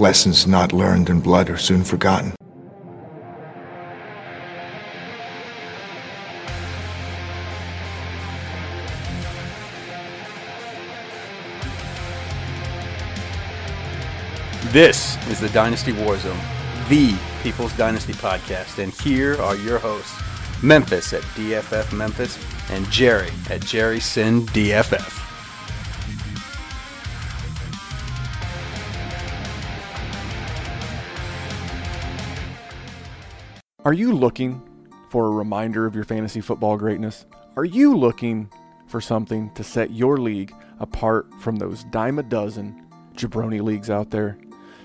Lessons not learned in blood are soon forgotten. This is the Dynasty Warzone, the People's Dynasty podcast, and here are your hosts, Memphis at DFF Memphis and Jerry at Jerry Sin DFF. Are you looking for a reminder of your fantasy football greatness? Are you looking for something to set your league apart from those dime a dozen jabroni leagues out there?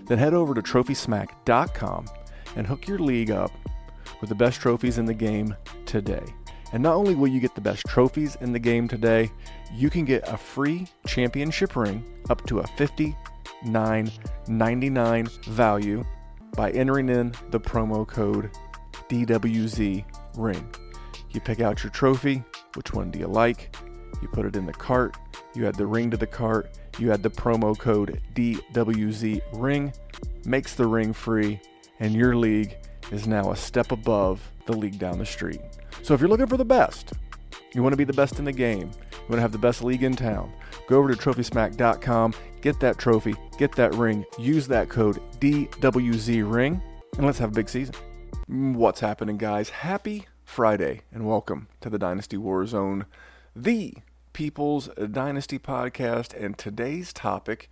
Then head over to trophysmack.com and hook your league up with the best trophies in the game today. And not only will you get the best trophies in the game today, you can get a free championship ring up to a $59.99 value by entering in the promo code DWZ ring. You pick out your trophy, which one do you like? You put it in the cart, you add the ring to the cart, you add the promo code DWZ ring, makes the ring free, and your league is now a step above the league down the street. So if you're looking for the best, you want to be the best in the game, you want to have the best league in town, go over to trophysmack.com, get that trophy, get that ring, use that code DWZ ring, and let's have a big season. What's happening, guys? Happy Friday, and welcome to the Dynasty Warzone, the People's Dynasty podcast. And today's topic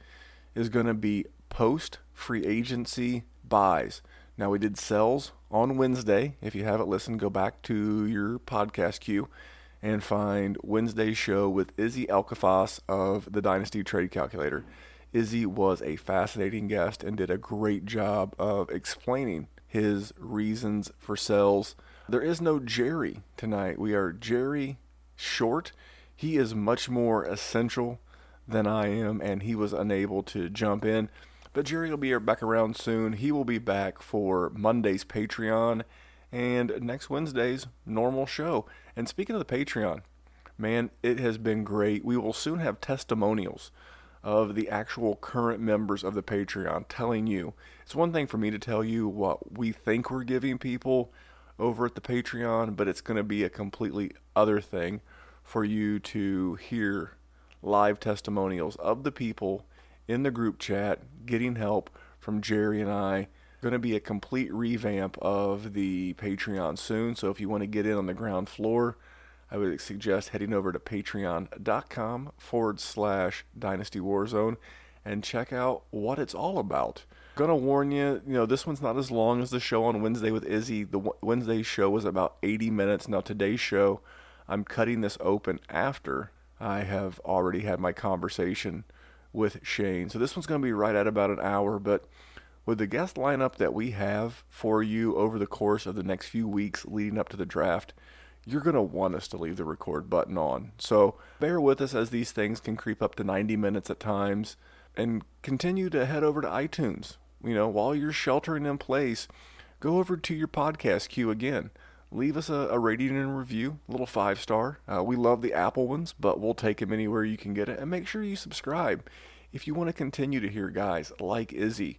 is going to be post free agency buys. Now, we did sells on Wednesday. If you haven't listened, go back to your podcast queue and find Wednesday's show with Izzy Elkafas of the Dynasty Trade Calculator. Izzy was a fascinating guest and did a great job of explaining his reasons for sells. There is no Jerry tonight. We are Jerry short. He is much more essential than I am, and he was unable to jump in. But Jerry will be back around soon. He will be back for Monday's Patreon and next Wednesday's normal show. And speaking of the Patreon, man, it has been great. We will soon have testimonials of the actual current members of the Patreon telling you. It's one thing for me to tell you what we think we're giving people over at the Patreon, but it's going to be a completely other thing for you to hear live testimonials of the people in the group chat getting help from Jerry and I. Going to be a complete revamp of the Patreon soon. So if you want to get in on the ground floor, I would suggest heading over to patreon.com forward slash dynasty warzone and check out what it's all about. Gonna warn you, you know, this one's not as long as the show on Wednesday with Izzy. The Wednesday show was about 80 minutes. Now, today's show, I'm cutting this open after I have already had my conversation with Shane. So this one's gonna be right at about an hour, but with the guest lineup that we have for you over the course of the next few weeks leading up to the draft, you're going to want us to leave the record button on. So bear with us as these things can creep up to 90 minutes at times and continue to head over to iTunes. You know, while you're sheltering in place, go over to your podcast queue again. Leave us a, a rating and review, a little five star. Uh, we love the Apple ones, but we'll take them anywhere you can get it. And make sure you subscribe if you want to continue to hear guys like Izzy,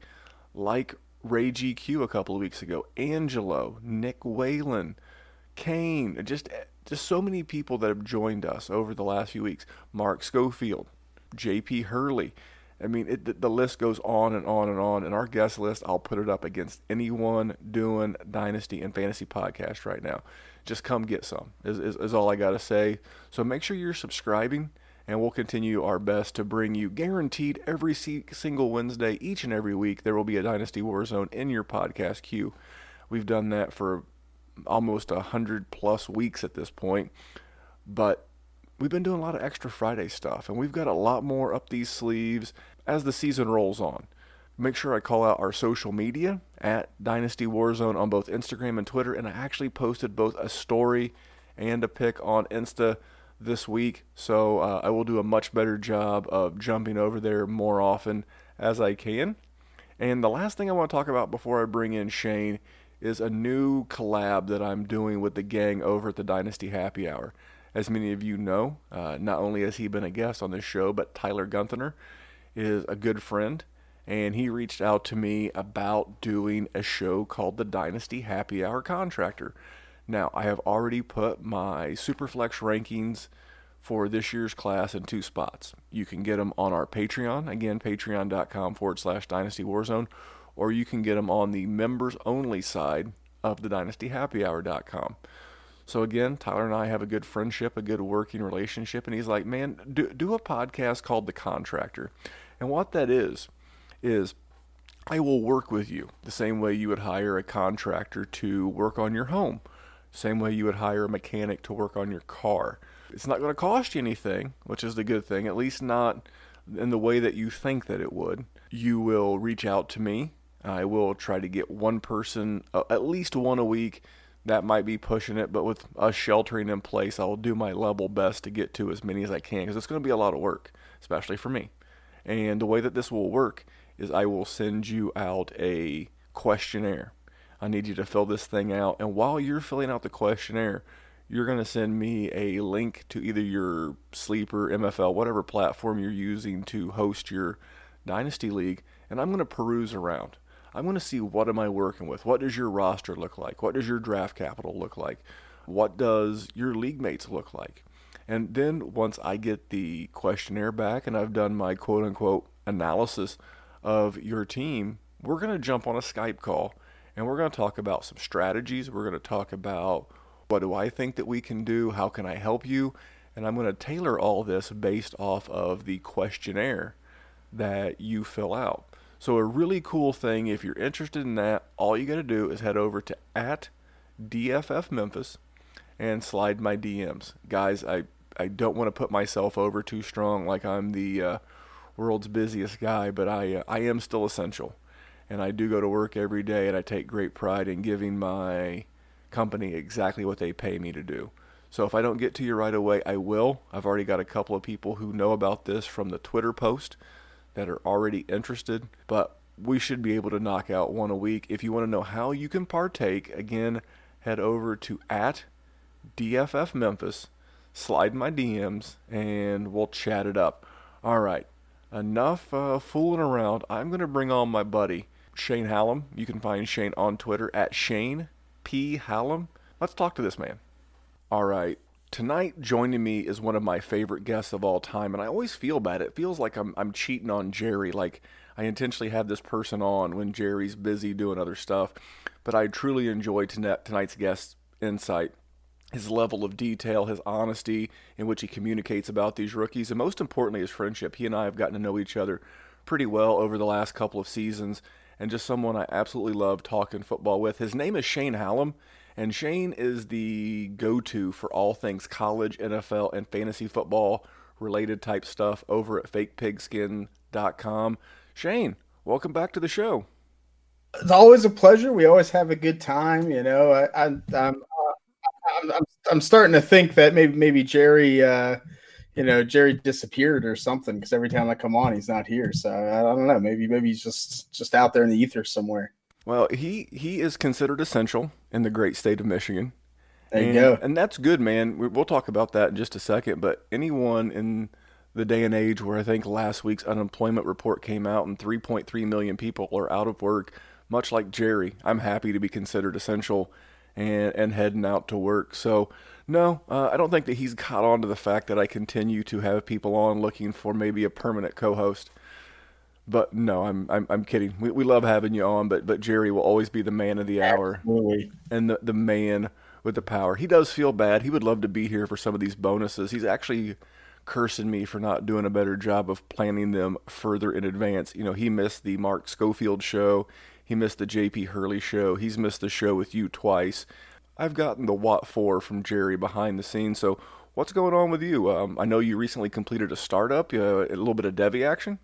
like Ray GQ a couple of weeks ago, Angelo, Nick Whalen, Kane, just eh, just so many people that have joined us over the last few weeks. Mark Schofield, J.P. Hurley. I mean, it, the list goes on and on and on. And our guest list, I'll put it up against anyone doing Dynasty and Fantasy podcast right now. Just come get some, is, is, is all I got to say. So make sure you're subscribing, and we'll continue our best to bring you guaranteed every single Wednesday, each and every week, there will be a Dynasty Warzone in your podcast queue. We've done that for almost a hundred plus weeks at this point. But we've been doing a lot of extra Friday stuff, and we've got a lot more up these sleeves as the season rolls on. Make sure I call out our social media at Dynasty Warzone on both Instagram and Twitter, and I actually posted both a story and a pic on Insta this week, so uh, I will do a much better job of jumping over there more often as I can. And the last thing I want to talk about before I bring in Shane is a new collab that I'm doing with the gang over at the Dynasty Happy Hour. As many of you know, uh, not only has he been a guest on this show, but Tyler Gunther is a good friend and he reached out to me about doing a show called the Dynasty Happy Hour Contractor. Now, I have already put my Superflex rankings for this year's class in two spots. You can get them on our Patreon, again, patreon.com forward slash Dynasty Warzone, or you can get them on the members only side of the dynastyhappyhour.com. So again, Tyler and I have a good friendship, a good working relationship, and he's like, "Man, do do a podcast called The Contractor." And what that is is I will work with you the same way you would hire a contractor to work on your home, same way you would hire a mechanic to work on your car. It's not going to cost you anything, which is the good thing, at least not in the way that you think that it would. You will reach out to me. I will try to get one person, uh, at least one a week. That might be pushing it, but with us sheltering in place, I'll do my level best to get to as many as I can because it's going to be a lot of work, especially for me. And the way that this will work is I will send you out a questionnaire. I need you to fill this thing out. And while you're filling out the questionnaire, you're going to send me a link to either your Sleeper, MFL, whatever platform you're using to host your Dynasty League. And I'm going to peruse around. I'm going to see what am I working with? What does your roster look like? What does your draft capital look like? What does your league mates look like? And then once I get the questionnaire back and I've done my quote unquote analysis of your team, we're going to jump on a Skype call and we're going to talk about some strategies. We're going to talk about what do I think that we can do? How can I help you? And I'm going to tailor all this based off of the questionnaire that you fill out. So, a really cool thing, if you're interested in that, all you got to do is head over to at DFF Memphis and slide my DMs. Guys, I, I don't want to put myself over too strong like I'm the uh, world's busiest guy, but I, uh, I am still essential. And I do go to work every day, and I take great pride in giving my company exactly what they pay me to do. So if I don't get to you right away, I will. I've already got a couple of people who know about this from the Twitter post that are already interested, but we should be able to knock out one a week. If you want to know how you can partake, again, head over to at DFF Memphis, slide my DMs, and we'll chat it up. All right, enough uh, fooling around. I'm going to bring on my buddy, Shane Hallam. You can find Shane on Twitter at Shane P. Hallam. Let's talk to this man. All right. Tonight, joining me is one of my favorite guests of all time, and I always feel bad. It feels like I'm, I'm cheating on Jerry, like I intentionally have this person on when Jerry's busy doing other stuff. But I truly enjoy tonight's guest's insight his level of detail, his honesty in which he communicates about these rookies, and most importantly, his friendship. He and I have gotten to know each other pretty well over the last couple of seasons, and just someone I absolutely love talking football with. His name is Shane Hallam, and Shane is the go to for all things college, NFL, and fantasy football related type stuff over at fakepigskin.com. Shane, welcome back to the show. It's always a pleasure. We always have a good time. You know, I, I, I'm, I'm, I'm, I'm starting to think that maybe maybe Jerry, uh, you know, Jerry disappeared or something because every time I come on, he's not here. So I, I don't know. Maybe maybe he's just just out there in the ether somewhere. Well, he he is considered essential in the great state of Michigan. There you and, go. And that's good, man. We'll talk about that in just a second. But anyone in the day and age where I think last week's unemployment report came out and 3.3 million people are out of work, much like Jerry, I'm happy to be considered essential and, and heading out to work. So, no, uh, I don't think that he's caught on to the fact that I continue to have people on looking for maybe a permanent co host. But no, I'm I'm, I'm kidding. We, we love having you on, but but Jerry will always be the man of the hour Absolutely. and the, the man with the power. He does feel bad. He would love to be here for some of these bonuses. He's actually cursing me for not doing a better job of planning them further in advance. You know, he missed the Mark Schofield show. He missed the JP Hurley show. He's missed the show with you twice. I've gotten the what for from Jerry behind the scenes. So, what's going on with you? Um, I know you recently completed a startup, uh, a little bit of Devy action.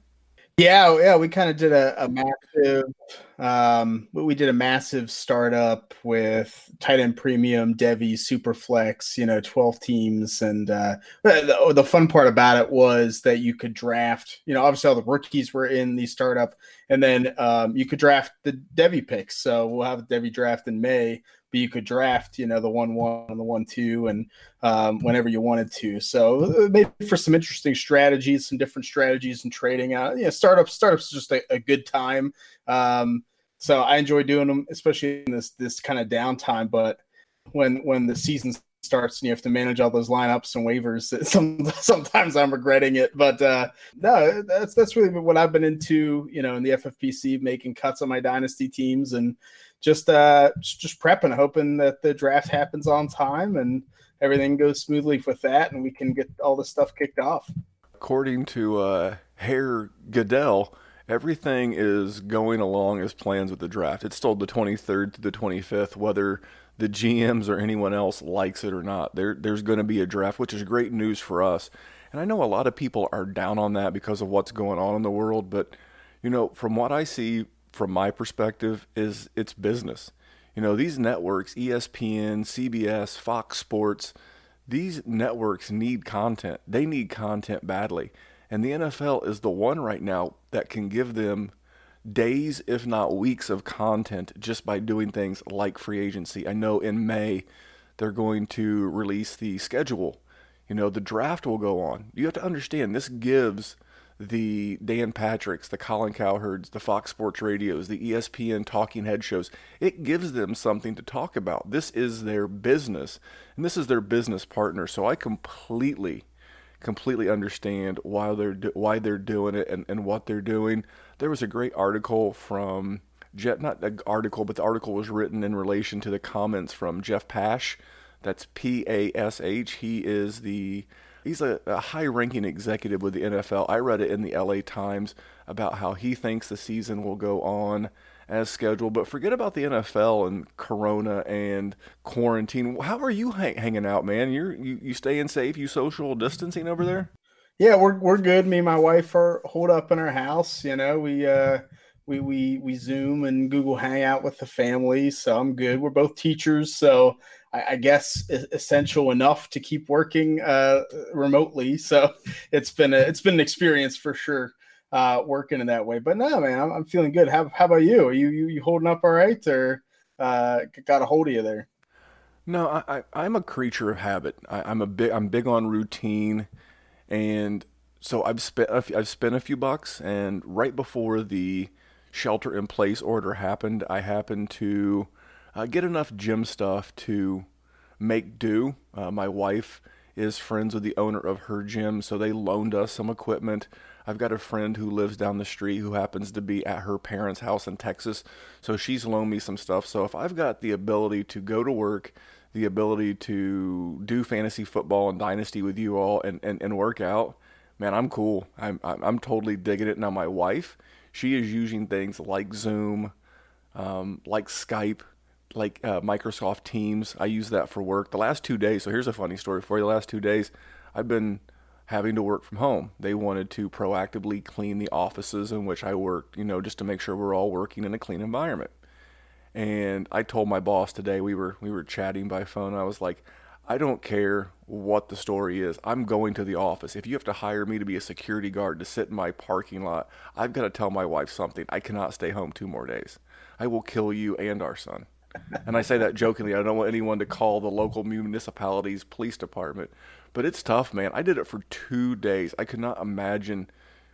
Yeah, yeah, we kind of did a, a massive. Um, we did a massive startup with tight end premium, Devy, Superflex. You know, twelve teams, and uh, the, the fun part about it was that you could draft. You know, obviously all the rookies were in the startup, and then um, you could draft the Devy picks. So we'll have a Devy draft in May, but you could draft, you know, the one one and the one two, and um, whenever you wanted to. So uh, made for some interesting strategies, some different strategies and trading out. Yeah, startups, startups just a, a good time. Um, so I enjoy doing them, especially in this this kind of downtime. But when when the season starts and you have to manage all those lineups and waivers, some, sometimes I'm regretting it. But uh, no, that's that's really what I've been into. You know, in the FFPC, making cuts on my dynasty teams and just uh, just prepping, hoping that the draft happens on time and everything goes smoothly with that, and we can get all the stuff kicked off. According to uh, Herr Goodell everything is going along as plans with the draft. It's still the 23rd to the 25th, whether the GMs or anyone else likes it or not. There, there's going to be a draft, which is great news for us. And I know a lot of people are down on that because of what's going on in the world, but you know, from what I see from my perspective, is it's business. You know, these networks, ESPN, CBS, Fox Sports, these networks need content. They need content badly. And the NFL is the one right now that can give them days, if not weeks, of content just by doing things like free agency. I know in May they're going to release the schedule. You know, the draft will go on. You have to understand this gives the Dan Patricks, the Colin Cowherds, the Fox Sports Radios, the ESPN talking head shows, it gives them something to talk about. This is their business, and this is their business partner. So I completely completely understand why they're do- why they're doing it and, and what they're doing. There was a great article from Jet, not an article, but the article was written in relation to the comments from Jeff Pash. That's P A S H. He is the he's a, a high-ranking executive with the NFL. I read it in the LA Times about how he thinks the season will go on as scheduled. But forget about the NFL and Corona and quarantine. How are you hanging out, man? You're you, you staying safe? You social distancing over there? Yeah, we're we're good. Me and my wife are holed up in our house. You know, we uh we we we Zoom and Google Hangout with the family, so I'm good. We're both teachers, so I, I guess essential enough to keep working uh, remotely. So it's been a, it's been an experience for sure uh, working in that way. But no, man, I'm, I'm feeling good. How, how about you? Are you, you, you holding up all right or uh, got a hold of you there? No, I, I am a creature of habit. I, am a big I'm big on routine, and so I've spent I've spent a few bucks, and right before the shelter in place order happened, I happened to uh, get enough gym stuff to make do. Uh, my wife is friends with the owner of her gym, so they loaned us some equipment. I've got a friend who lives down the street who happens to be at her parents' house in Texas, so she's loaned me some stuff. So if I've got the ability to go to work, the ability to do fantasy football and dynasty with you all and, and, and work out, man, I'm cool. I'm, I'm, totally digging it. Now, my wife, she is using things like Zoom, um, like Skype, like uh, Microsoft Teams. I use that for work. The last two days, so here's a funny story for you. The last two days, I've been having to work from home. They wanted to proactively clean the offices in which I worked, you know, just to make sure we're all working in a clean environment. And I told my boss today we were we were chatting by phone. I was like, I don't care what the story is. I'm going to the office. If you have to hire me to be a security guard to sit in my parking lot, I've got to tell my wife something. I cannot stay home two more days. I will kill you and our son. And I say that jokingly. I don't want anyone to call the local municipality's police department but it's tough, man. I did it for two days. I could not imagine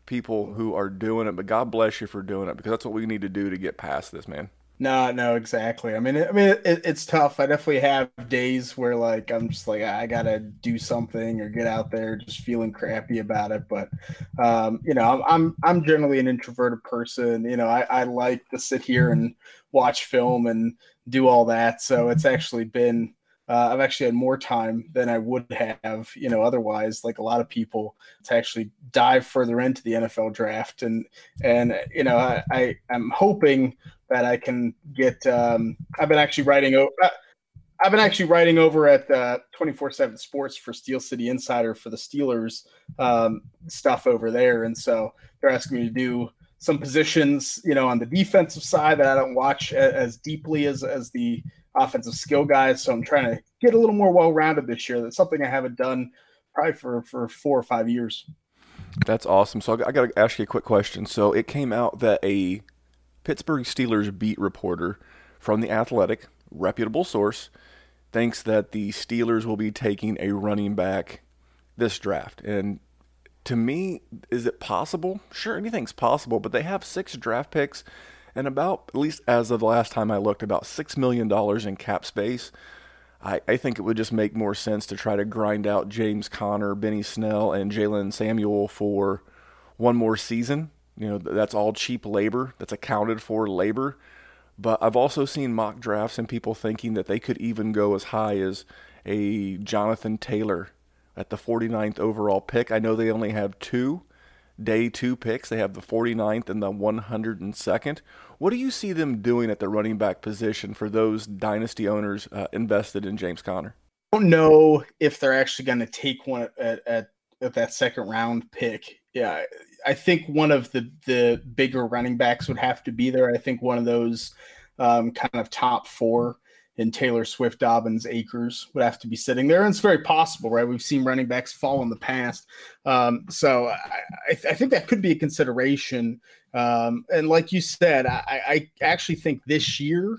people who are doing it, but God bless you for doing it because that's what we need to do to get past this, man. No, no, exactly. I mean, I mean, it, it's tough. I definitely have days where like I'm just like I gotta do something or get out there, just feeling crappy about it. But um, you know, I'm I'm, generally an introverted person. You know, I, I like to sit here and watch film and do all that. So it's actually been uh, I've actually had more time than I would have, you know, otherwise, like a lot of people, to actually dive further into the NFL draft. And and you know, I, I am hoping that I can get. Um, I've been actually writing over. Uh, I've been actually writing over at uh, 24/7 Sports for Steel City Insider for the Steelers um, stuff over there, and so they're asking me to do some positions, you know, on the defensive side that I don't watch as deeply as as the offensive skill guys. So I'm trying to get a little more well rounded this year. That's something I haven't done probably for, for four or five years. That's awesome. So I got to ask you a quick question. So it came out that a Pittsburgh Steelers beat reporter from The Athletic reputable source, thinks that the Steelers will be taking a running back this draft. And to me, is it possible? Sure, anything's possible, but they have six draft picks and about, at least as of the last time I looked, about $6 million in cap space. I, I think it would just make more sense to try to grind out James Conner, Benny Snell, and Jaylen Samuel for one more season. You know, that's all cheap labor, that's accounted for labor. But I've also seen mock drafts and people thinking that they could even go as high as a Jonathan Taylor at the 49th overall pick. I know they only have two day two picks. They have the 49th and the 102nd. What do you see them doing at the running back position for those dynasty owners uh, invested in James Conner? I don't know if they're actually going to take one at, at, at that second round pick. Yeah, I think one of the the bigger running backs would have to be there. I think one of those um, kind of top four in Taylor Swift, Dobbins, Akers would have to be sitting there. And it's very possible, right? We've seen running backs fall in the past. Um, so I, I, th- I, think that could be a consideration. Um, and like you said, I, I actually think this year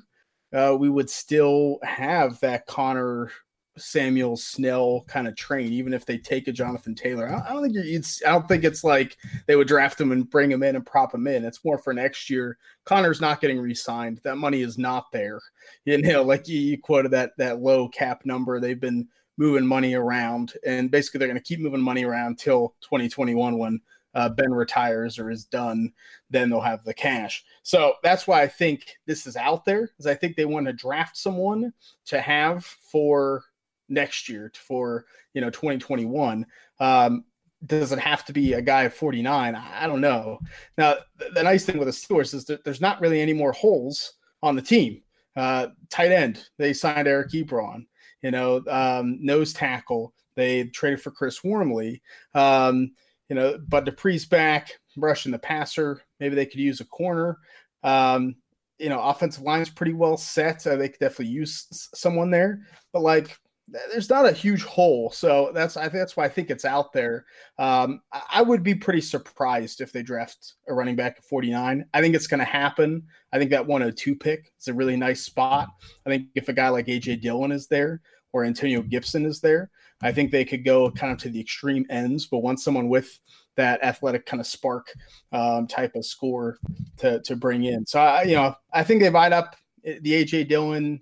uh, we would still have that Conner Samuel Snell kind of train, even if they take a Jonathan Taylor. I, don't think it's. I don't think it's like they would draft him and bring him in and prop him in. It's more for next year. Conner's not getting re-signed. That money is not there. You know, like you, you quoted that that low cap number. They've been moving money around, and basically they're going to keep moving money around till 2021 when uh, Ben retires or is done, then they'll have the cash. So that's why I think this is out there, because I think they want to draft someone to have for next year for you know 2021 um, does it have to be a guy of 49 i don't know. Now the nice thing with the steelers is that there's not really any more holes on the team. Uh, tight end they signed eric ebron you know um, nose tackle they traded for chris wormley um, you know but dupree's back rushing the passer maybe they could use a corner. Um, you know offensive line's pretty well set so they could definitely use someone there. But like there's not a huge hole, so that's I that's why I think it's out there. Um, I would be pretty surprised if they draft a running back at 49. I think it's going to happen. I think that 102 pick is a really nice spot. I think if a guy like AJ Dillon is there or Antonio Gibson is there, I think they could go kind of to the extreme ends. But once someone with that athletic kind of spark um, type of score to to bring in, so I you know I think they light up the AJ Dillon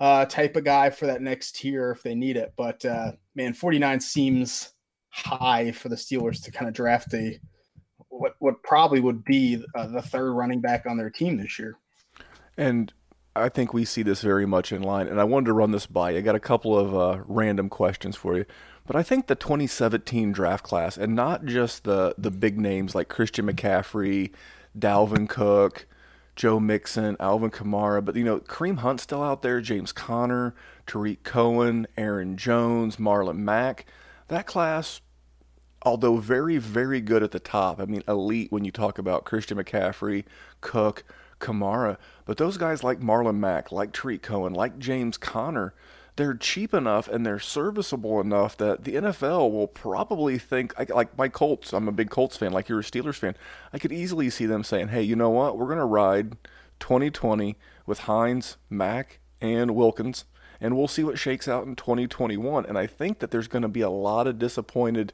uh, type of guy for that next tier if they need it. But uh, man, 49 seems high for the Steelers to kind of draft a what what probably would be uh, the third running back on their team this year. And I think we see this very much in line. And I wanted to run this by you. I got a couple of uh, random questions for you. But I think the 2017 draft class, and not just the the big names like Christian McCaffrey, Dalvin Cook, Joe Mixon, Alvin Kamara, but you know, Kareem Hunt still out there, James Conner, Tarik Cohen, Aaron Jones, Marlon Mack. That class, although very, very good at the top, I mean, elite when you talk about Christian McCaffrey, Cook, Kamara, but those guys like Marlon Mack, like Tarik Cohen, like James Conner, they're cheap enough and they're serviceable enough that the NFL will probably think like my Colts. I'm a big Colts fan, like you're a Steelers fan. I could easily see them saying, "Hey, you know what? We're gonna ride 2020 with Hines, Mack, and Wilkins, and we'll see what shakes out in 2021." And I think that there's going to be a lot of disappointed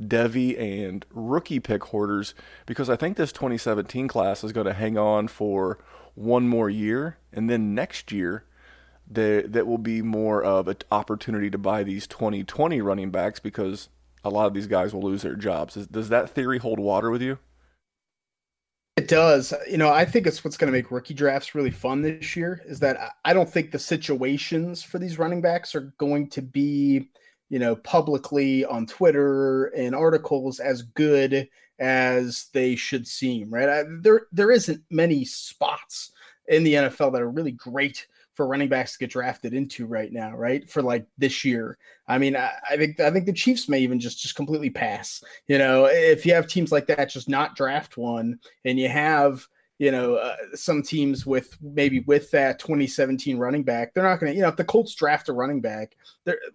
Devy and rookie pick hoarders because I think this 2017 class is going to hang on for one more year, and then next year that that will be more of an opportunity to buy these 2020 running backs because a lot of these guys will lose their jobs. does that theory hold water with you? It does. You know, I think it's what's going to make rookie drafts really fun this year is that I don't think the situations for these running backs are going to be, you know, publicly on Twitter and articles as good as they should seem, right? I, there there isn't many spots in the NFL that are really great for running backs to get drafted into right now, right? For like this year. I mean, I, I, think I think the Chiefs may even just just completely pass. You know, if you have teams like that, just not draft one, and you have you know, uh, some teams with maybe with that 2017 running back, they're not going to, you know, if the Colts draft a running back,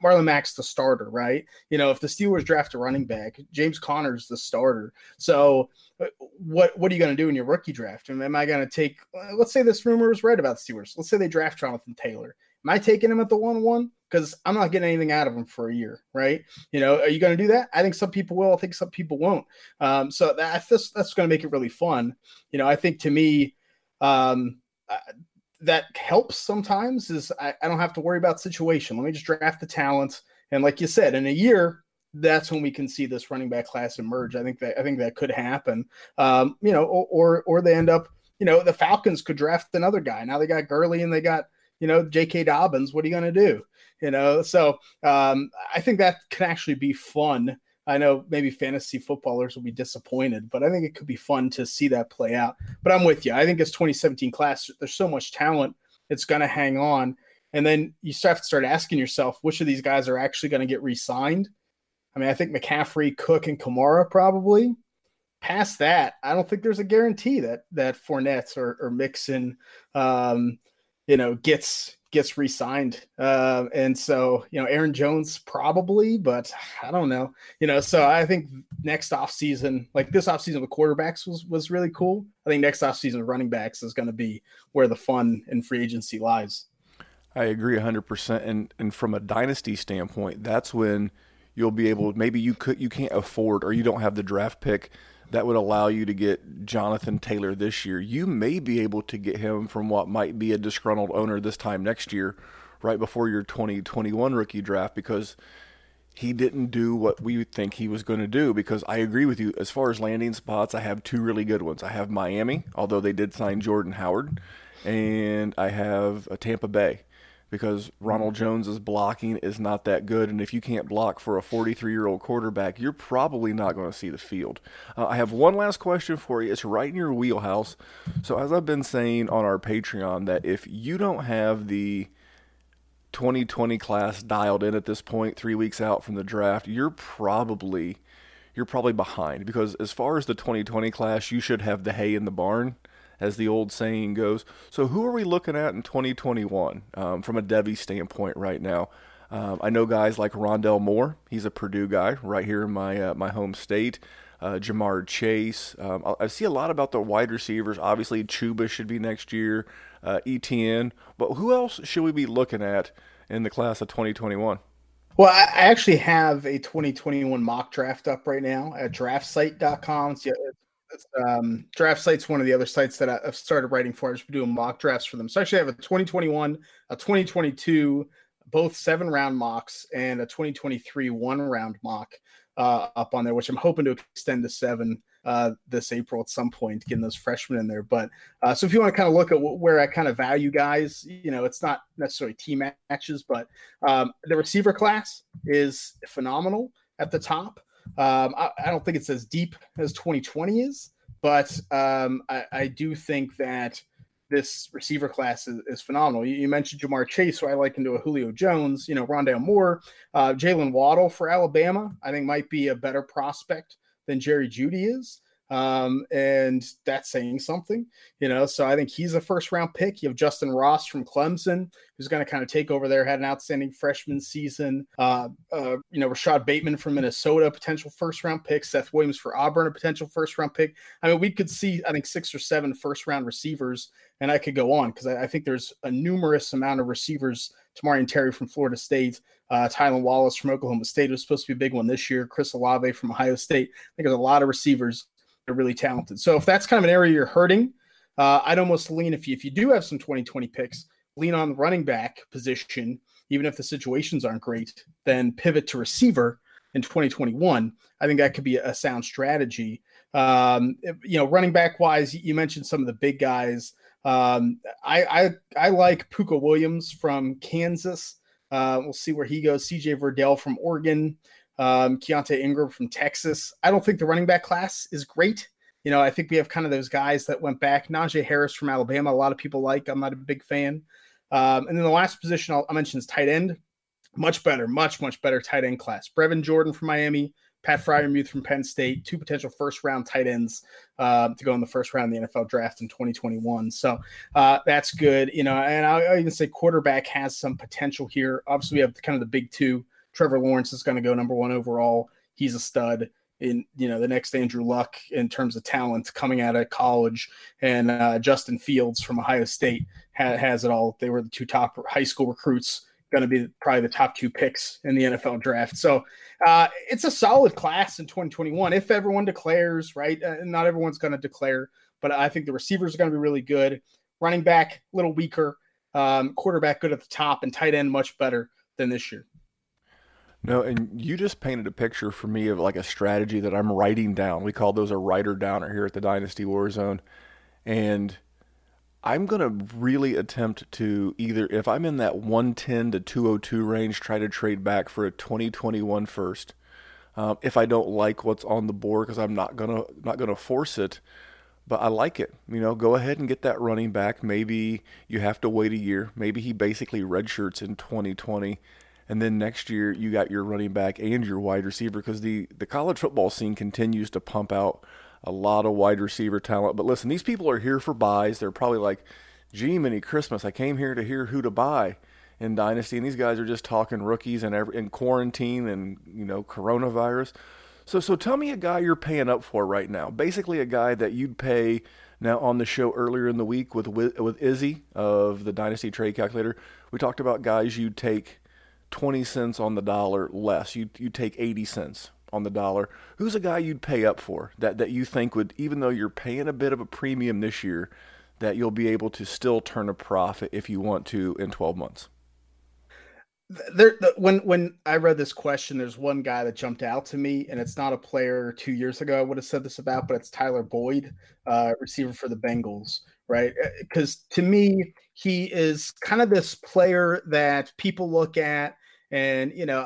Marlon Mack's the starter, right? You know, if the Steelers draft a running back, James Conner's the starter. So, uh, what what are you going to do in your rookie draft? And am I going to take? Uh, let's say this rumor is right about the Steelers. Let's say they draft Jonathan Taylor. Am I taking him at the one one? Because I'm not getting anything out of him for a year, right? You know, are you going to do that? I think some people will. I think some people won't. Um, so that, that's that's going to make it really fun. You know, I think to me, um, uh, that helps sometimes. Is I, I don't have to worry about situation. Let me just draft the talent, and like you said, in a year, that's when we can see this running back class emerge. I think that I think that could happen. Um, you know, or, or or they end up. You know, the Falcons could draft another guy. Now they got Gurley and they got you know, J.K. Dobbins, what are you going to do? You know, so um, I think that can actually be fun. I know maybe fantasy footballers will be disappointed, but I think it could be fun to see that play out. But I'm with you. I think this 2017 class, there's so much talent, it's going to hang on. And then you have to start asking yourself, which of these guys are actually going to get re signed? I mean, I think McCaffrey, Cook, and Kamara probably. Past that, I don't think there's a guarantee that that Fournette or, or Mixon, um, you know, gets gets re-signed. Uh, and so, you know, Aaron Jones probably, but I don't know. You know, so I think next off season, like this off season with quarterbacks was was really cool. I think next off season running backs is going to be where the fun and free agency lies. I agree 100% and and from a dynasty standpoint, that's when you'll be able maybe you could you can't afford or you don't have the draft pick that would allow you to get Jonathan Taylor this year. You may be able to get him from what might be a disgruntled owner this time next year, right before your 2021 rookie draft, because he didn't do what we think he was going to do. Because I agree with you, as far as landing spots, I have two really good ones. I have Miami, although they did sign Jordan Howard, and I have Tampa Bay because Ronald Jones's blocking is not that good. And if you can't block for a 43 year old quarterback, you're probably not going to see the field. Uh, I have one last question for you. It's right in your wheelhouse. So, as I've been saying on our Patreon, that if you don't have the 2020 class dialed in at this point, three weeks out from the draft, you're probably you're probably behind because as far as the 2020 class, you should have the hay in the barn as the old saying goes. So, who are we looking at in 2021 um, from a Devy standpoint right now? Um, I know guys like Rondale Moore. He's a Purdue guy right here in my uh, my home state. Uh, Ja'Marr Chase. Um, I see a lot about the wide receivers. Obviously, Chuba should be next year. Uh, Etienne. But who else should we be looking at in the class of 2021? Well, I actually have a 2021 mock draft up right now at draftsite.com. It's, um, draft site's one of the other sites that I've started writing for. I've been doing mock drafts for them. So actually, I have a 2021, a 2022, both seven round mocks, and a 2023 one round mock uh, up on there, which I'm hoping to extend to seven uh, this April at some point, getting those freshmen in there. But uh, so if you want to kind of look at where I kind of value guys, you know, it's not necessarily team matches, but um, the receiver class is phenomenal at the top. Um, I, I, don't think it's as deep as 2020 is, but um, I, I, do think that this receiver class is, is phenomenal. You, you, mentioned Ja'Marr Chase, so I like into a Julio Jones, you know, Rondale Moore, uh, Jaylen Waddle for Alabama. I think might be a better prospect than Jerry Jeudy is. Um, and that's saying something, you know. So I think he's a first round pick. You have Justyn Ross from Clemson, who's going to kind of take over there, had an outstanding freshman season. Uh, uh, you know, Rashod Bateman from Minnesota, potential first round pick. Seth Williams for Auburn, a potential first round pick. I mean, we could see, I think, six or seven first round receivers, and I could go on because I, I, think there's a numerous amount of receivers. Tamorrion Terry from Florida State, uh, Tylan Wallace from Oklahoma State was supposed to be a big one this year. Chris Olave from Ohio State. I think there's a lot of receivers they're really talented. So if that's kind of an area you're hurting, uh, I'd almost lean if you if you do have some 2020 picks, lean on the running back position, even if the situations aren't great, then pivot to receiver in 2021. I think that could be a sound strategy. Um, you know, running back wise, you mentioned some of the big guys. Um, I, I I like Pooka Williams from Kansas. Uh, we'll see where he goes. CJ Verdell from Oregon um, Keaontay Ingram from Texas. I don't think the running back class is great. You know, I think we have kind of those guys that went back. Najee Harris from Alabama, a lot of people like. I'm not a big fan. Um, and then the last position I'll, I'll mention is tight end. Much better, much, much better tight end class. Brevin Jordan from Miami, Pat Freiermuth from Penn State, two potential first round tight ends uh, to go in the first round of the NFL draft in 2021. So uh, that's good. You know, and I'll, I'll even say quarterback has some potential here. Obviously, we have kind of the big two. Trevor Lawrence is going to go number one overall. He's a stud in you know the next Andrew Luck in terms of talent coming out of college, and uh, Justin Fields from Ohio State ha- has it all. They were the two top high school recruits, going to be probably the top two picks in the NFL draft. So uh, it's a solid class in 2021 if everyone declares right. Uh, not everyone's going to declare, but I think the receivers are going to be really good. Running back a little weaker, um, quarterback good at the top, and tight end much better than this year. No, and you just painted a picture for me of like a strategy that I'm writing down. We call those a writer downer here at the Dynasty Warzone. And I'm going to really attempt to either, if I'm in that 110 to 202 range, try to trade back for a 2021 first. Um, if I don't like what's on the board, because I'm not gonna not gonna force it, but I like it. You know, go ahead and get that running back. Maybe you have to wait a year. Maybe he basically redshirts in 2020 and then next year you got your running back and your wide receiver because the the college football scene continues to pump out a lot of wide receiver talent. But listen, these people are here for buys. They're probably like, "Gee, many Christmas! I came here to hear who to buy." in Dynasty, and these guys are just talking rookies and every, in quarantine and you know coronavirus. So so tell me a guy you're paying up for right now. Basically, a guy that you'd pay now on the show earlier in the week with with Izzy of the Dynasty Trade Calculator. We talked about guys you'd take 20 cents on the dollar less. You you take 80 cents on the dollar. Who's a guy you'd pay up for that that you think would even though you're paying a bit of a premium this year that you'll be able to still turn a profit if you want to in 12 months? There, when when I read this question, there's one guy that jumped out to me, and it's not a player two years ago I would have said this about, but it's Tyler Boyd, uh, receiver for the Bengals, right? Because uh, to me, he is kind of this player that people look at and, you know,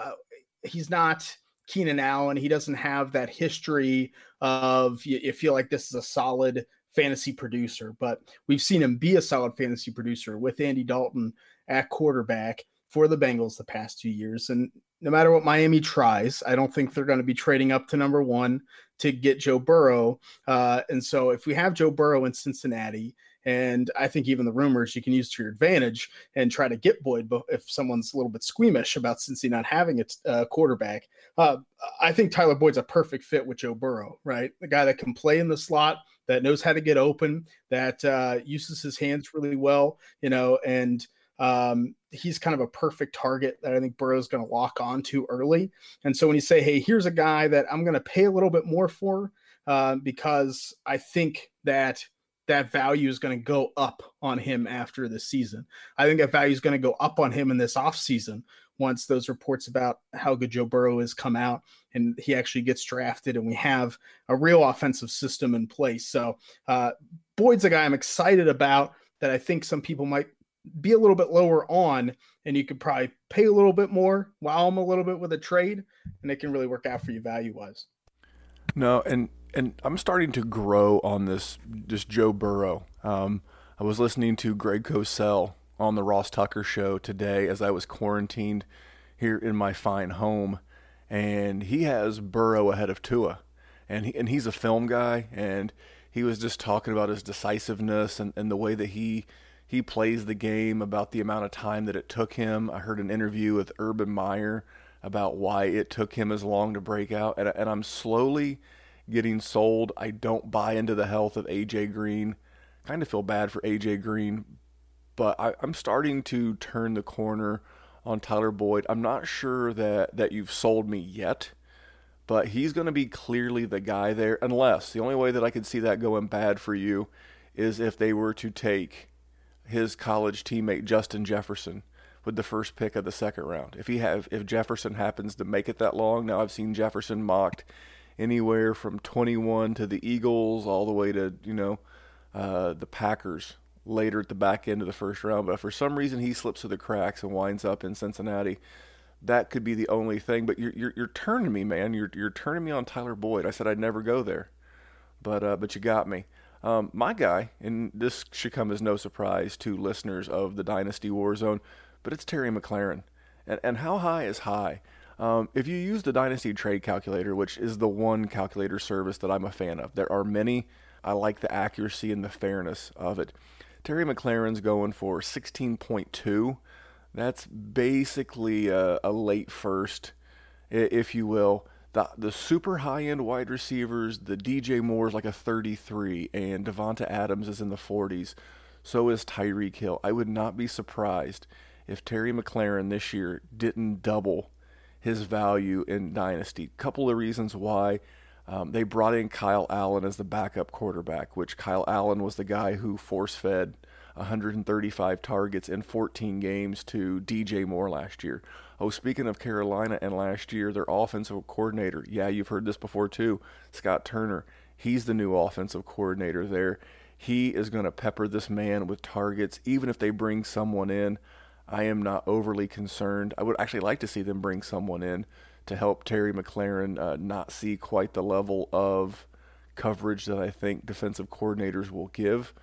he's not Keenan Allen. He doesn't have that history of you, you feel like this is a solid fantasy producer, but we've seen him be a solid fantasy producer with Andy Dalton at quarterback for the Bengals the past two years. And no matter what Miami tries, I don't think they're going to be trading up to number one to get Joe Burrow. Uh, and so if we have Joe Burrow in Cincinnati and I think even the rumors you can use to your advantage and try to get Boyd if someone's a little bit squeamish about Cincy not having a uh, quarterback. Uh, I think Tyler Boyd's a perfect fit with Joe Burrow, right? The guy that can play in the slot, that knows how to get open, that uh, uses his hands really well, you know, and um, he's kind of a perfect target that I think Burrow's going to lock on to early. And so when you say, hey, here's a guy that I'm going to pay a little bit more for uh, because I think that that value is going to go up on him after the season. I think that value is going to go up on him in this offseason once those reports about how good Joe Burrow has come out and he actually gets drafted and we have a real offensive system in place. So uh, Boyd's a guy I'm excited about that I think some people might be a little bit lower on and you could probably pay a little bit more, while I'm a little bit with a trade, and it can really work out for you value wise. No, and and I'm starting to grow on this this Joe Burrow. Um, I was listening to Greg Cosell on the Ross Tucker show today as I was quarantined here in my fine home, and he has Burrow ahead of Tua, and he, and he's a film guy, and he was just talking about his decisiveness and, and the way that he he plays the game, about the amount of time that it took him. I heard an interview with Urban Meyer about why it took him as long to break out, and, and I'm slowly getting sold. I don't buy into the health of AJ Green. Kind of feel bad for AJ Green, but I, am starting to turn the corner on Tyler Boyd. I'm not sure that that you've sold me yet, but he's going to be clearly the guy there. Unless the only way that I could see that going bad for you is if they were to take his college teammate Justin Jefferson with the first pick of the second round. If he have if Jefferson happens to make it that long, now I've seen Jefferson mocked anywhere from 21 to the Eagles all the way to, you know, uh, the Packers later at the back end of the first round. But for some reason, he slips through the cracks and winds up in Cincinnati. That could be the only thing. But you're, you're, you're turning me, man. You're, you're turning me on Tyler Boyd. I said I'd never go there. But, uh, but you got me. Um, my guy, and this should come as no surprise to listeners of the Dynasty Warzone, but it's Terry McLaurin. And, and how high is high? Um, if you use the Dynasty Trade Calculator, which is the one calculator service that I'm a fan of, there are many. I like the accuracy and the fairness of it. Terry McLaurin's going for 16.2. That's basically a, a late first, if you will. The, the super high end wide receivers, the DJ Moore's like a 33, and Davante Adams is in the 40s. So is Tyreek Hill. I would not be surprised if Terry McLaurin this year didn't double his value in Dynasty. Couple of reasons why. Um, they brought in Kyle Allen as the backup quarterback, which Kyle Allen was the guy who force fed 135 targets in 14 games to DJ Moore last year. Oh, speaking of Carolina and last year, their offensive coordinator, yeah, you've heard this before too, Scott Turner. He's the new offensive coordinator there. He is going to pepper this man with targets, even if they bring someone in. I am not overly concerned. I would actually like to see them bring someone in to help Terry McLaurin uh, not see quite the level of coverage that I think defensive coordinators will give.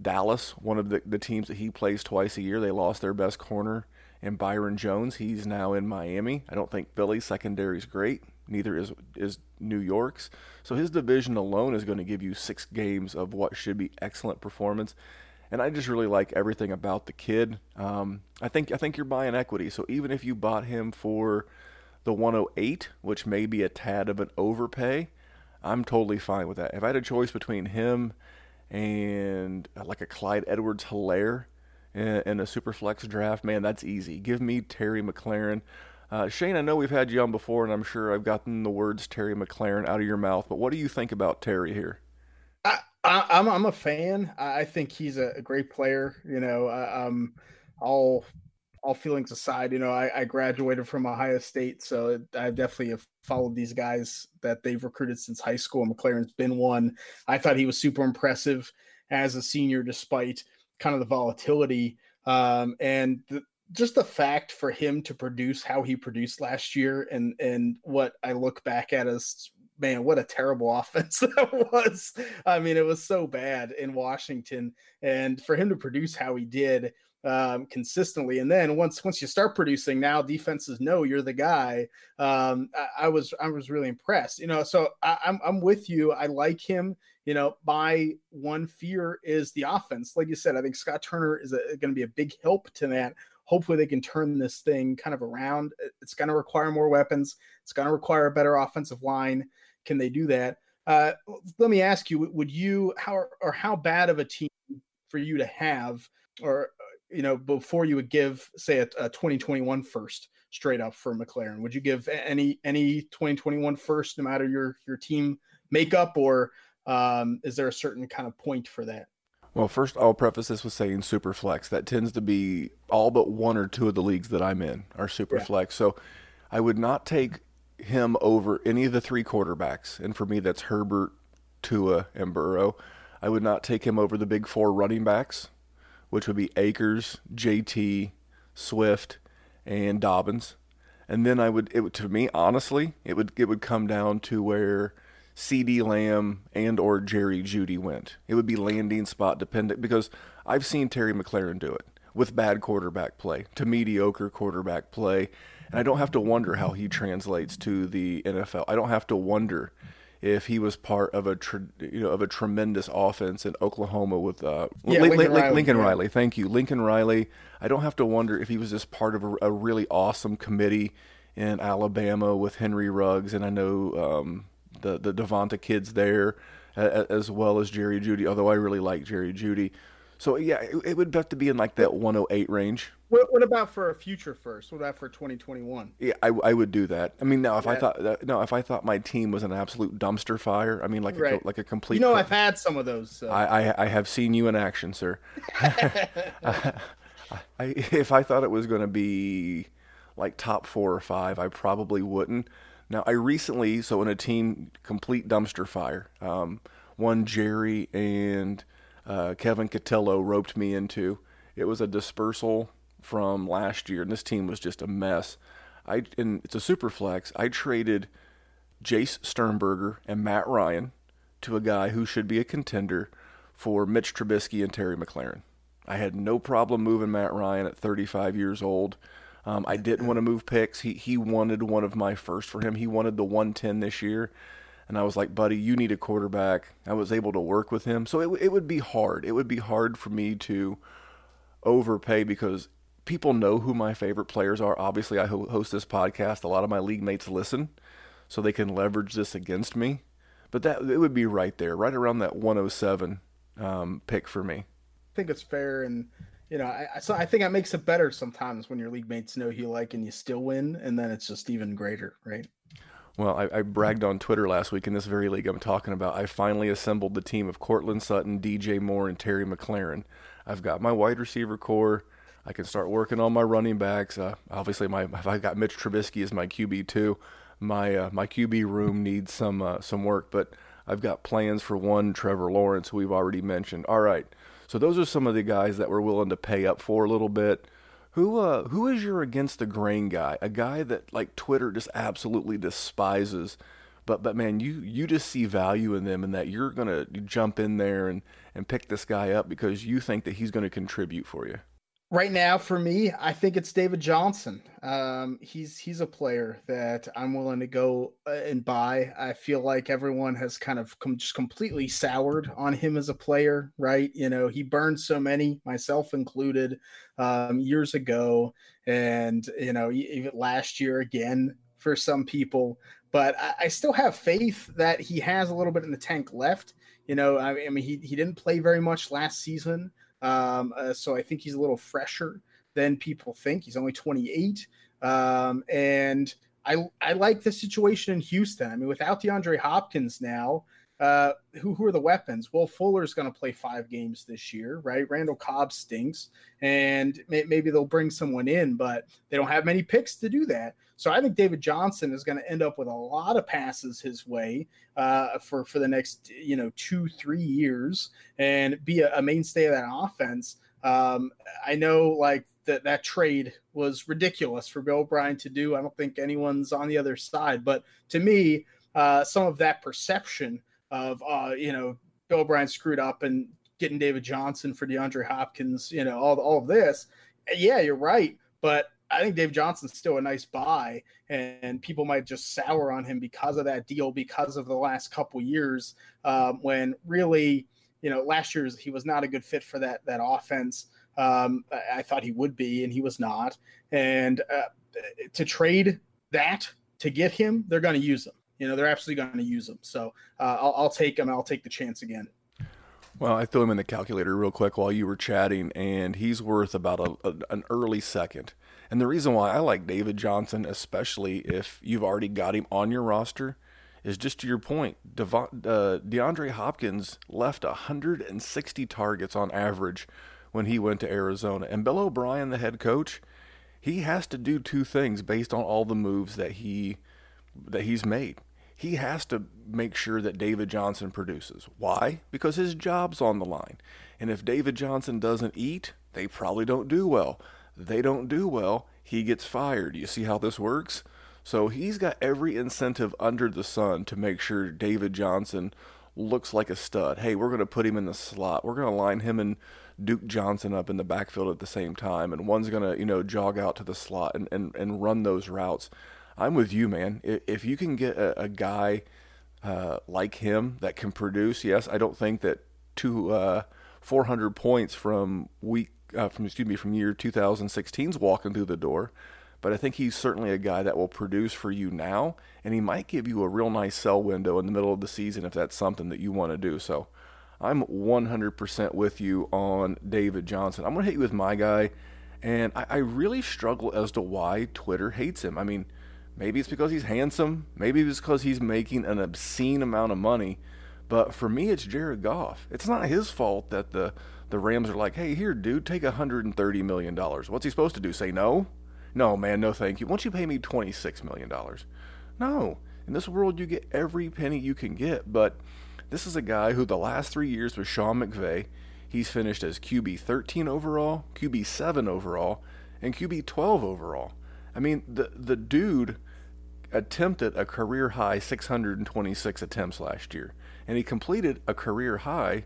Dallas, one of the, the teams that he plays twice a year, they lost their best corner and Byron Jones. He's now in Miami. I don't think Philly's secondary is great. Neither is is New York's. So his division alone is going to give you six games of what should be excellent performance. And I just really like everything about the kid. Um, I think I think you're buying equity. So even if you bought him for the 108, which may be a tad of an overpay, I'm totally fine with that. If I had a choice between him and uh, like a Clyde Edwards Helaire in, a Superflex draft, man, that's easy. Give me Terry McLaurin. Uh, Shane, I know we've had you on before, and I'm sure I've gotten the words Terry McLaurin out of your mouth, but what do you think about Terry here? I, am I'm, I'm a fan. I think he's a, great player. You know, um, all all feelings aside, you know, I, I graduated from Ohio State, so I definitely have followed these guys that they've recruited since high school. McLaurin's been one. I thought he was super impressive as a senior, despite kind of the volatility um, and the, just the fact for him to produce how he produced last year, and and what I look back at as man, what a terrible offense that was. I mean, it was so bad in Washington, and for him to produce how he did um, consistently. And then once once you start producing, now defenses know you're the guy. Um, I, I, was I was really impressed. You know, so I, I'm I'm with you. I like him. You know, my one fear is the offense. Like you said, I think Scott Turner is going to be a big help to that. Hopefully, they can turn this thing kind of around. It's going to require more weapons. It's going to require a better offensive line. Can they do that? Uh, let me ask you: Would you how or how bad of a team for you to have, or you know, before you would give, say, a, a 2021 first straight up for McLaurin? Would you give any any 2021 first, no matter your your team makeup, or um, is there a certain kind of point for that? Well, first I'll preface this with saying super flex. That tends to be all but one or two of the leagues that I'm in are super yeah. flex. So I would not take him over any of the three quarterbacks, and for me that's Herbert, Tua, and Burrow. I would not take him over the big four running backs which would be Akers, JT, Swift, and Dobbins. And then I would it would to me honestly, it would it would come down to where CeeDee Lamb and or Jerry Jeudy went. It would be landing spot dependent because I've seen Terry McLaurin do it with bad quarterback play to mediocre quarterback play. And I don't have to wonder how he translates to the NFL. I don't have to wonder if he was part of a you know of a tremendous offense in Oklahoma with uh, yeah, Lincoln, Lincoln, Riley, Lincoln yeah. Riley. Thank you, Lincoln Riley. I don't have to wonder if he was just part of a, a really awesome committee in Alabama with Henry Ruggs, and I know um, the the Devonta kids there, as well as Jerry Jeudy. Although I really like Jerry Jeudy. So yeah, it, it, would have to be in like that 108 range. What, what about for a future first? What about for 2021? Yeah, I, I would do that. I mean, now if yeah. I thought that, no, if I thought my team was an absolute dumpster fire, I mean, like right. a, like a complete. You know, I've had some of those. So. I, I, I have seen you in action, sir. I, I, if I thought it was going to be like top four or five, I probably wouldn't. Now, I recently, so in a team complete dumpster fire, um, one Jerry and uh, Kevin Cotillo roped me into. It was a dispersal from last year, and this team was just a mess. I and it's a super flex. I traded Jace Sternberger and Matt Ryan to a guy who should be a contender for Mitch Trubisky and Terry McLaurin. I had no problem moving Matt Ryan at 35 years old. Um, I didn't want to move picks. He he wanted one of my first for him. He wanted the 110 this year, and I was like, buddy, you need a quarterback. I was able to work with him, so it it would be hard. It would be hard for me to overpay because people know who my favorite players are. Obviously, I host this podcast. A lot of my league mates listen, so they can leverage this against me. But that it would be right there, right around that 107 um, pick for me. I think it's fair, and you know, I so I think that makes it better sometimes when your league mates know who you like and you still win, and then it's just even greater, right? Well, I, I, bragged on Twitter last week in this very league I'm talking about. I finally assembled the team of Courtland Sutton, DJ Moore, and Terry McLaurin. I've got my wide receiver core. I can start working on my running backs. Uh, obviously, my I've got Mitch Trubisky as my QB too. My uh, my QB room needs some uh, some work, but I've got plans for one Trevor Lawrence, who we've already mentioned. All right, so those are some of the guys that we're willing to pay up for a little bit. Who uh who is your against the grain guy? A guy that like Twitter just absolutely despises. But but man, you you just see value in them and that you're gonna jump in there and, and pick this guy up because you think that he's gonna contribute for you. Right now, for me, I think it's David Johnson. Um, he's he's a player that I'm willing to go uh, and buy. I feel like everyone has kind of just completely soured on him as a player, right? You know, he burned so many, myself included, um, years ago, and you know, even last year again for some people. But I, I still have faith that he has a little bit in the tank left. You know, I, I mean, he he didn't play very much last season. Um, uh, so I think he's a little fresher than people think. He's only 28. Um, and I, I like the situation in Houston. I mean, without DeAndre Hopkins now, uh, who, who are the weapons? Well, Fuller's going to play five games this year, right? Randall Cobb stinks, and may, maybe they'll bring someone in, but they don't have many picks to do that. So I think David Johnson is going to end up with a lot of passes his way uh, for for the next you know two three years and be a, a mainstay of that offense. Um, I know like that that trade was ridiculous for Bill O'Brien to do. I don't think anyone's on the other side, but to me, uh, some of that perception of uh, you know Bill O'Brien screwed up and getting David Johnson for DeAndre Hopkins, you know all all of this. Yeah, you're right, but I think Dave Johnson's still a nice buy, and people might just sour on him because of that deal, because of the last couple years um, when really, you know, last year he was not a good fit for that that offense. Um, I, I, thought he would be, and he was not. And uh, to trade that to get him, they're going to use him. You know, they're absolutely going to use him. So uh, I'll, I'll take him. I'll take the chance again. Well, I threw him in the calculator real quick while you were chatting, and he's worth about a, a, an early second. And the reason why I like David Johnson, especially if you've already got him on your roster, is just to your point. Uh, DeAndre Hopkins left 160 targets on average when he went to Arizona. And Bill O'Brien, the head coach, he has to do two things based on all the moves that he that he's made. He has to make sure that David Johnson produces. Why? Because his job's on the line. And if David Johnson doesn't eat, they probably don't do well they don't do well, he gets fired. You see how this works? So he's got every incentive under the sun to make sure David Johnson looks like a stud. Hey, we're going to put him in the slot. We're going to line him and Duke Johnson up in the backfield at the same time. And one's going to, you know, jog out to the slot and, and, and run those routes. I'm with you, man. If you can get a, a guy uh, like him that can produce, yes, I don't think that two, uh, 400 points from week uh, from excuse me from year 2016's walking through the door, but I think he's certainly a guy that will produce for you now, and he might give you a real nice sell window in the middle of the season if that's something that you want to do. So I'm 100% with you on David Johnson. I'm going to hit you with my guy, and I, I really struggle as to why Twitter hates him. I mean, maybe it's because he's handsome, maybe it's because he's making an obscene amount of money. But for me, it's Jared Goff. It's not his fault that the the Rams are like, hey, here, dude, take $130 million. What's he supposed to do? Say no? No, man, no thank you. Why don't you pay me $26 million? No. In this world, you get every penny you can get. But this is a guy who the last three years with Sean McVay, he's finished as QB 13 overall, QB 7 overall, and QB 12 overall. I mean, the, the dude attempted a career high 626 attempts last year, and he completed a career high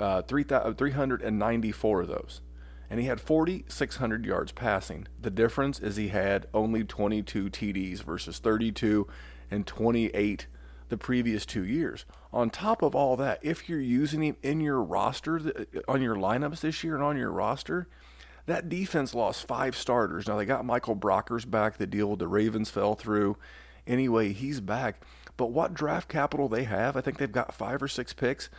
uh, 3, 394 of those. and he had 4,600 yards passing. The difference is he had only 22 TDs versus 32 and 28 the previous two years. On top of all that, if you're using him in your roster, on your lineups this year and on your roster, that defense lost five starters. Now they got Michael Brockers back. The deal with the Ravens fell through. Anyway, he's back. But what draft capital they have, I think they've got five or six picks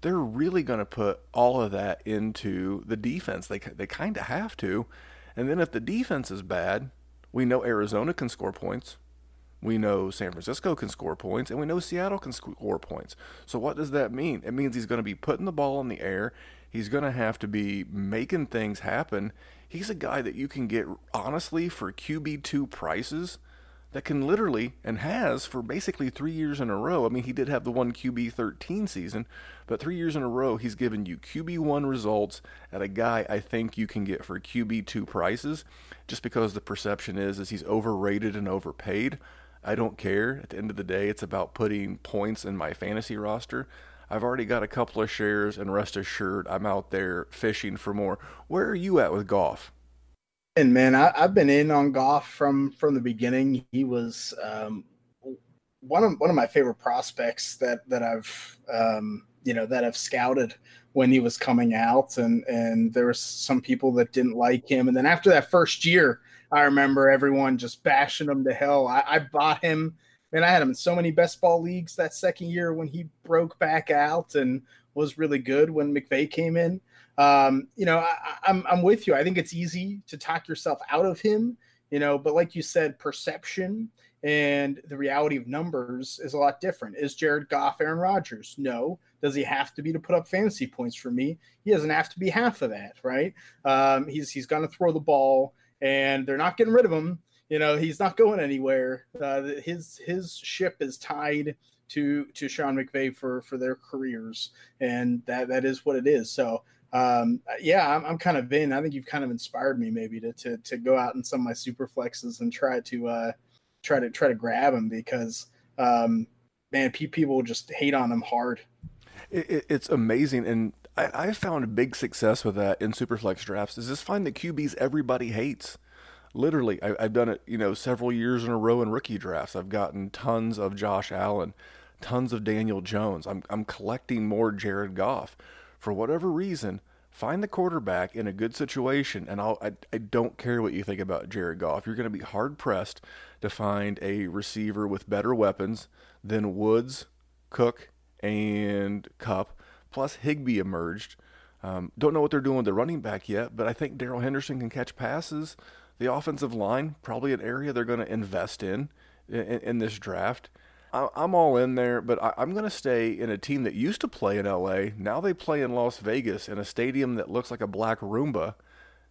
they're really going to put all of that into the defense. They they kind of have to. And then if the defense is bad, we know Arizona can score points. We know San Francisco can score points, and we know Seattle can score points. So what does that mean? It means he's going to be putting the ball in the air. He's going to have to be making things happen. He's a guy that you can get honestly for QB2 prices that can literally and has for basically three years in a row. I mean, he did have the one QB 13 season, but three years in a row, he's given you QB1 results at a guy I think you can get for QB2 prices just because the perception is, is he's overrated and overpaid. I don't care. At the end of the day, it's about putting points in my fantasy roster. I've already got a couple of shares, and rest assured, I'm out there fishing for more. Where are you at with Goff? And man, I, have been in on Goff from from the beginning. He was um, one of one of my favorite prospects that that I've um, you know that I've scouted when he was coming out, and and there was some people that didn't like him, and then after that first year, I remember everyone just bashing him to hell. I, I bought him, and I had him in so many best ball leagues that second year when he broke back out and was really good when McVay came in um, you know, I, I'm I'm with you. I think it's easy to talk yourself out of him, you know, but like you said, perception and the reality of numbers is a lot different. Is Jared Goff Aaron Rodgers? No. Does he have to be to put up fantasy points for me? He doesn't have to be half of that, right? Um, he's he's going to throw the ball, and they're not getting rid of him. You know, he's not going anywhere. Uh, his his ship is tied to to Sean McVay for for their careers, and that that is what it is. So um, yeah, I'm, I'm, kind of in. I think you've kind of inspired me maybe to to, to go out in some of my super flexes and try to uh, try to try to grab them because um, man, people just hate on them hard. It, it's amazing, and I, I found big success with that in superflex drafts. Is just find the QBs everybody hates. Literally, I, I've done it, you know, several years in a row in rookie drafts. I've gotten tons of Josh Allen, tons of Daniel Jones. I'm I'm collecting more Jared Goff for whatever reason, find the quarterback in a good situation. And I'll, I, I don't care what you think about Jared Goff. You're going to be hard pressed to find a receiver with better weapons than Woods, Cook, and Kupp. Plus, Higbee emerged. Um, don't know what they're doing with the running back yet, but I think Darrell Henderson can catch passes. The offensive line, probably an area they're going to invest in, in in this draft. I'm all in there, but I'm going to stay in a team that used to play in LA. Now they play in Las Vegas in a stadium that looks like a black Roomba,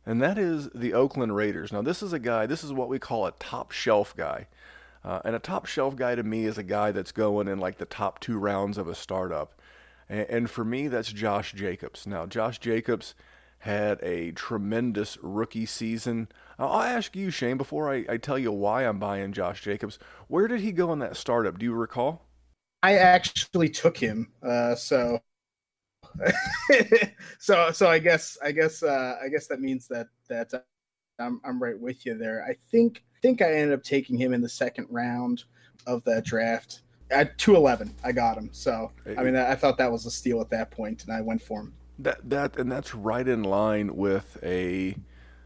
and that is the Oakland Raiders. Now, this is a guy, this is what we call a top shelf guy. Uh, and a top shelf guy to me is a guy that's going in like the top two rounds of a startup. And, and for me, that's Josh Jacobs. Now, Josh Jacobs had a tremendous rookie season. I'll ask you, Shane, before I, I tell you why I'm buying Josh Jacobs. Where did he go in that startup? Do you recall? I actually took him. Uh, so, so, so I guess, I guess, uh, I guess that means that that uh, I'm I'm right with you there. I think think I ended up taking him in the second round of that draft at 211. I got him. So, I mean, I thought that was a steal at that point, and I went for him. That that and that's right in line with a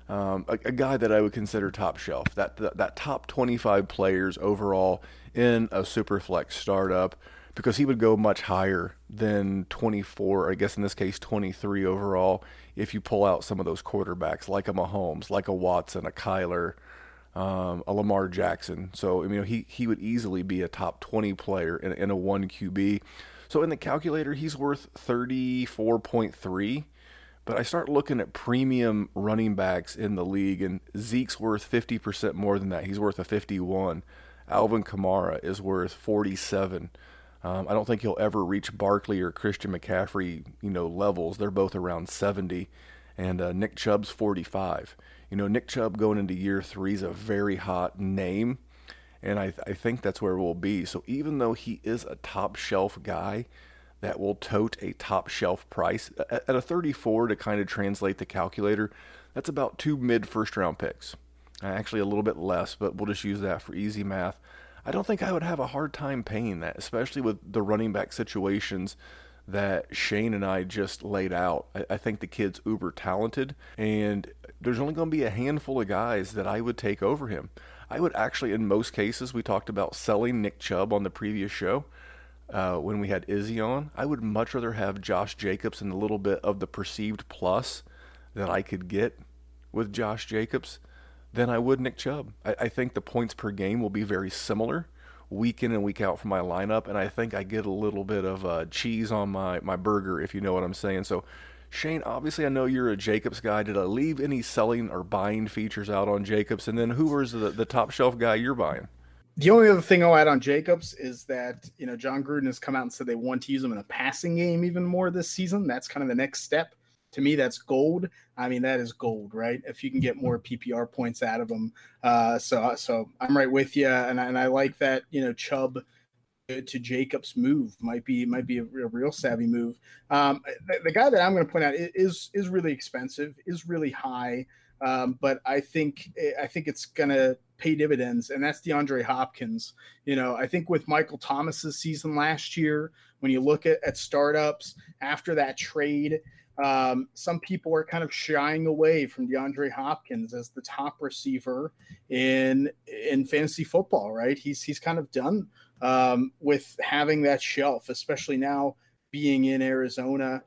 um, a, a, guy that I would consider top shelf. That, that, that top 25 players overall in a superflex startup, because he would go much higher than 24. I guess in this case 23 overall. If you pull out some of those quarterbacks like a Mahomes, like a Watson, a Kyler, um, a Lamar Jackson. So I mean, he he would easily be a top 20 player in, in a one QB. So in the calculator, he's worth 34.3 but I start looking at premium running backs in the league, and Zeke's worth 50% more than that. He's worth a 51. Alvin Kamara is worth 47. Um, I don't think he'll ever reach Barkley or Christian McCaffrey, you know, levels. They're both around 70, and uh, Nick Chubb's 45. You know, Nick Chubb going into year three is a very hot name, and I, I think that's where we'll be. So even though he is a top shelf guy, that will tote a top shelf price. At a 34, to kind of translate the calculator, that's about two mid first round picks. Uh, actually, a little bit less, but we'll just use that for easy math. I don't think I would have a hard time paying that, especially with the running back situations that Shane and I just laid out. I, I think the kid's uber talented, and there's only going to be a handful of guys that I would take over him. I would actually, in most cases, we talked about selling Nick Chubb on the previous show uh, when we had Izzy on. I would much rather have Josh Jacobs and a little bit of the perceived plus that I could get with Josh Jacobs than I would Nick Chubb. I, I, think the points per game will be very similar week in and week out for my lineup, and I think I get a little bit of uh, cheese on my, my burger, if you know what I'm saying. So, Shane, obviously, I know you're a Jacobs guy. Did I leave any selling or buying features out on Jacobs? And then who was the, the top shelf guy you're buying? The only other thing I'll add on Jacobs is that, you know, Jon Gruden has come out and said they want to use him in a passing game even more this season. That's kind of the next step to me, that's gold. I mean, that is gold, right? If you can get more PPR points out of them. Uh, so, so I'm right with you, and I, and I like that. You know, Chubb to Jacobs move might be might be a, a real savvy move. Um, the, the, guy that I'm going to point out is is really expensive, is really high, um, but I think I think it's to pay dividends, and that's DeAndre Hopkins. You know, I think with Michael Thomas's season last year, when you look at, at startups after that trade, um, some people are kind of shying away from DeAndre Hopkins as the top receiver in in fantasy football. Right? He's he's kind of done um, with having that shelf, especially now being in Arizona.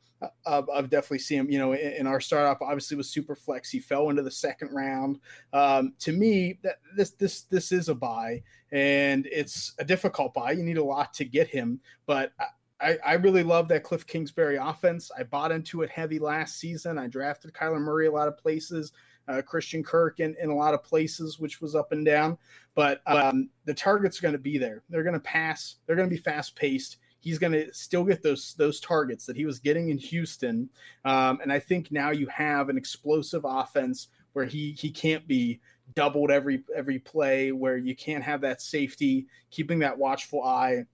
I've definitely seen him. You know, in, in, our startup, obviously was super flex. He fell into the second round. Um, to me, that this this this is a buy, and it's a difficult buy. You need a lot to get him, but I, I really love that Cliff Kingsbury offense. I bought into it heavy last season. I drafted Kyler Murray a lot of places, uh, Christian Kirk in, in a lot of places, which was up and down. But um, the targets are going to be there. They're going to pass. They're going to be fast paced. He's going to still get those those targets that he was getting in Houston. Um, and I think now you have an explosive offense where he he can't be doubled every every play, where you can't have that safety, keeping that watchful eye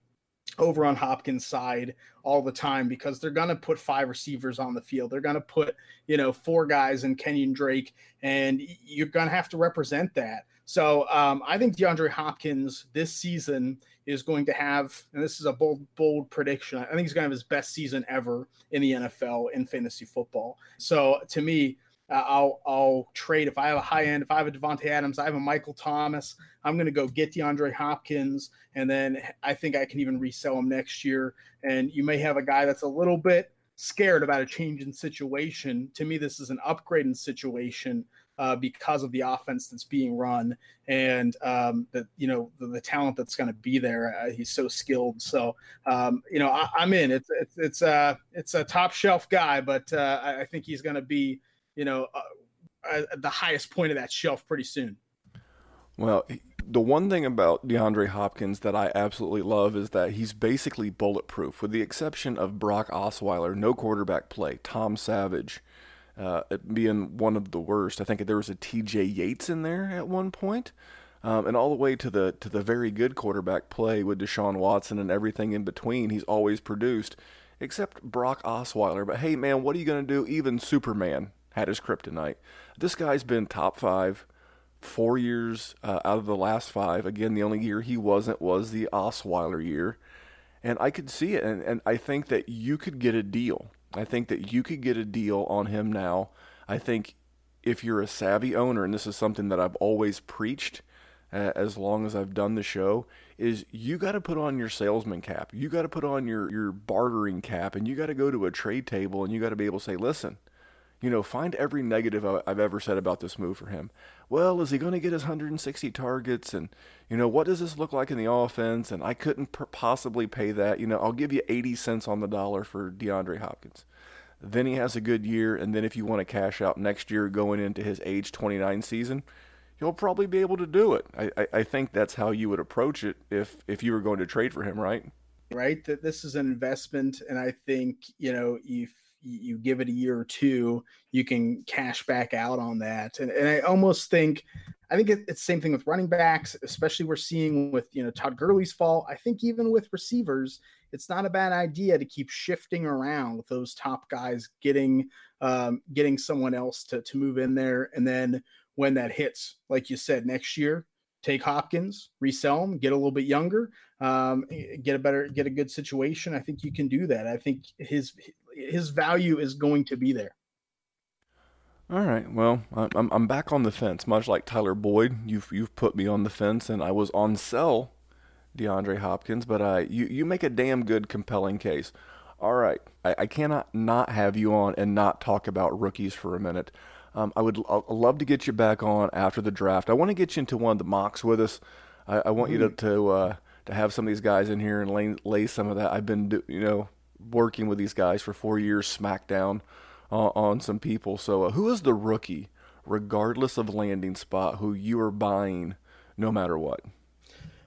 over on Hopkins' side all the time because they're going to put five receivers on the field. They're going to put, you know, four guys in Kenyan Drake, and you're going to have to represent that. So um, I think DeAndre Hopkins this season is going to have, and this is a bold, bold prediction. I think he's going to have his best season ever in the NFL in fantasy football. So to me, uh, I'll I'll trade if I have a high end, if I have a Davante Adams, I have a Michael Thomas. I'm going to go get DeAndre Hopkins, and then I think I can even resell him next year. And you may have a guy that's a little bit scared about a change in situation. To me, this is an upgrade in situation uh, because of the offense that's being run and um, the you know the, the talent that's going to be there. Uh, he's so skilled. So um, you know I, am in. It's it's it's a uh, it's a top shelf guy, but uh, I, think he's going to be you know, uh, uh, the highest point of that shelf pretty soon. Well, the one thing about DeAndre Hopkins that I absolutely love is that he's basically bulletproof, with the exception of Brock Osweiler, no quarterback play, Tom Savage uh, being one of the worst. I think there was a T.J. Yates in there at one point, um, and all the way to the to the very good quarterback play with Deshaun Watson and everything in between. He's always produced, except Brock Osweiler. But hey, man, what are you going to do? Even Superman had his kryptonite. This guy's been top five four years uh, out of the last five. Again, the only year he wasn't was the Osweiler year. And I could see it. And, and I think that you could get a deal. I think that you could get a deal on him now. I think if you're a savvy owner, and this is something that I've always preached uh, as long as I've done the show, is you got to put on your salesman cap. You got to put on your, your bartering cap, and you got to go to a trade table and you got to be able to say, listen, you know, find every negative I've ever said about this move for him. Well, is he going to get his 160 targets? And, you know, what does this look like in the offense? And I couldn't possibly pay that. You know, I'll give you 80 cents on the dollar for DeAndre Hopkins. Then he has a good year. And then if you want to cash out next year going into his age 29 season, you'll probably be able to do it. I, I, I think that's how you would approach it if, if you were going to trade for him, right? Right. That this is an investment. And I think, you know, if you give it a year or two, you can cash back out on that. And, and I almost think, I think it, it's the same thing with running backs, especially we're seeing with you know Todd Gurley's fall. I think even with receivers, it's not a bad idea to keep shifting around with those top guys, getting um, getting someone else to to move in there, and then when that hits, like you said, next year, take Hopkins, resell him, get a little bit younger, um, get a better, get a good situation. I think you can do that. I think his his value is going to be there. All right. Well, I'm I'm back on the fence, much like Tyler Boyd. You've you've put me on the fence, and I was on sell DeAndre Hopkins, but uh, you you make a damn good, compelling case. All right, I, I cannot not have you on and not talk about rookies for a minute. Um, I would love to get you back on after the draft. I want to get you into one of the mocks with us. I, I want mm-hmm. you to to, uh, to have some of these guys in here and lay, lay some of that. I've been do, you know working with these guys for four years, SmackDown uh, on some people. So uh, who is the rookie, regardless of landing spot, who you are buying no matter what?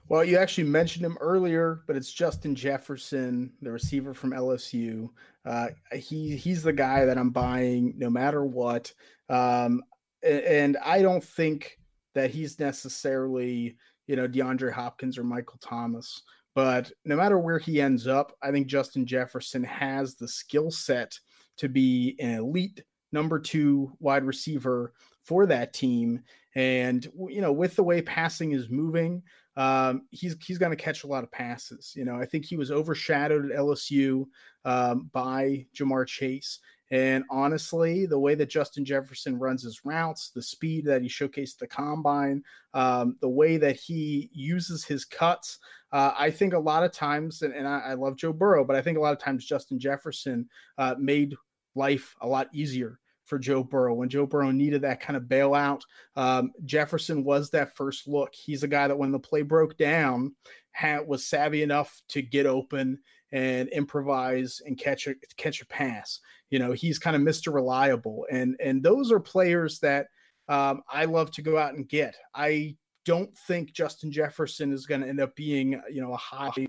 Well, you actually mentioned him earlier, but it's Justin Jefferson, the receiver from LSU. Uh, he he's the guy that I'm buying no matter what. Um, and I don't think that he's necessarily, you know, DeAndre Hopkins or Michael Thomas. But no matter where he ends up, I think Justin Jefferson has the skill set to be an elite number two wide receiver for that team. And you know, with the way passing is moving, um, he's he's going to catch a lot of passes. You know, I think he was overshadowed at LSU um, by Ja'Marr Chase. And honestly, the way that Justin Jefferson runs his routes, the speed that he showcased the combine, um, the way that he uses his cuts, uh, I think a lot of times, and, and I, I, love Joe Burrow, but I think a lot of times Justin Jefferson uh, made life a lot easier for Joe Burrow when Joe Burrow needed that kind of bailout. Um, Jefferson was that first look. He's a guy that when the play broke down, had, was savvy enough to get open and improvise and catch a catch a pass. You know, he's kind of Mr. Reliable, and and those are players that um, I love to go out and get. I don't think Justin Jefferson is going to end up being you know a high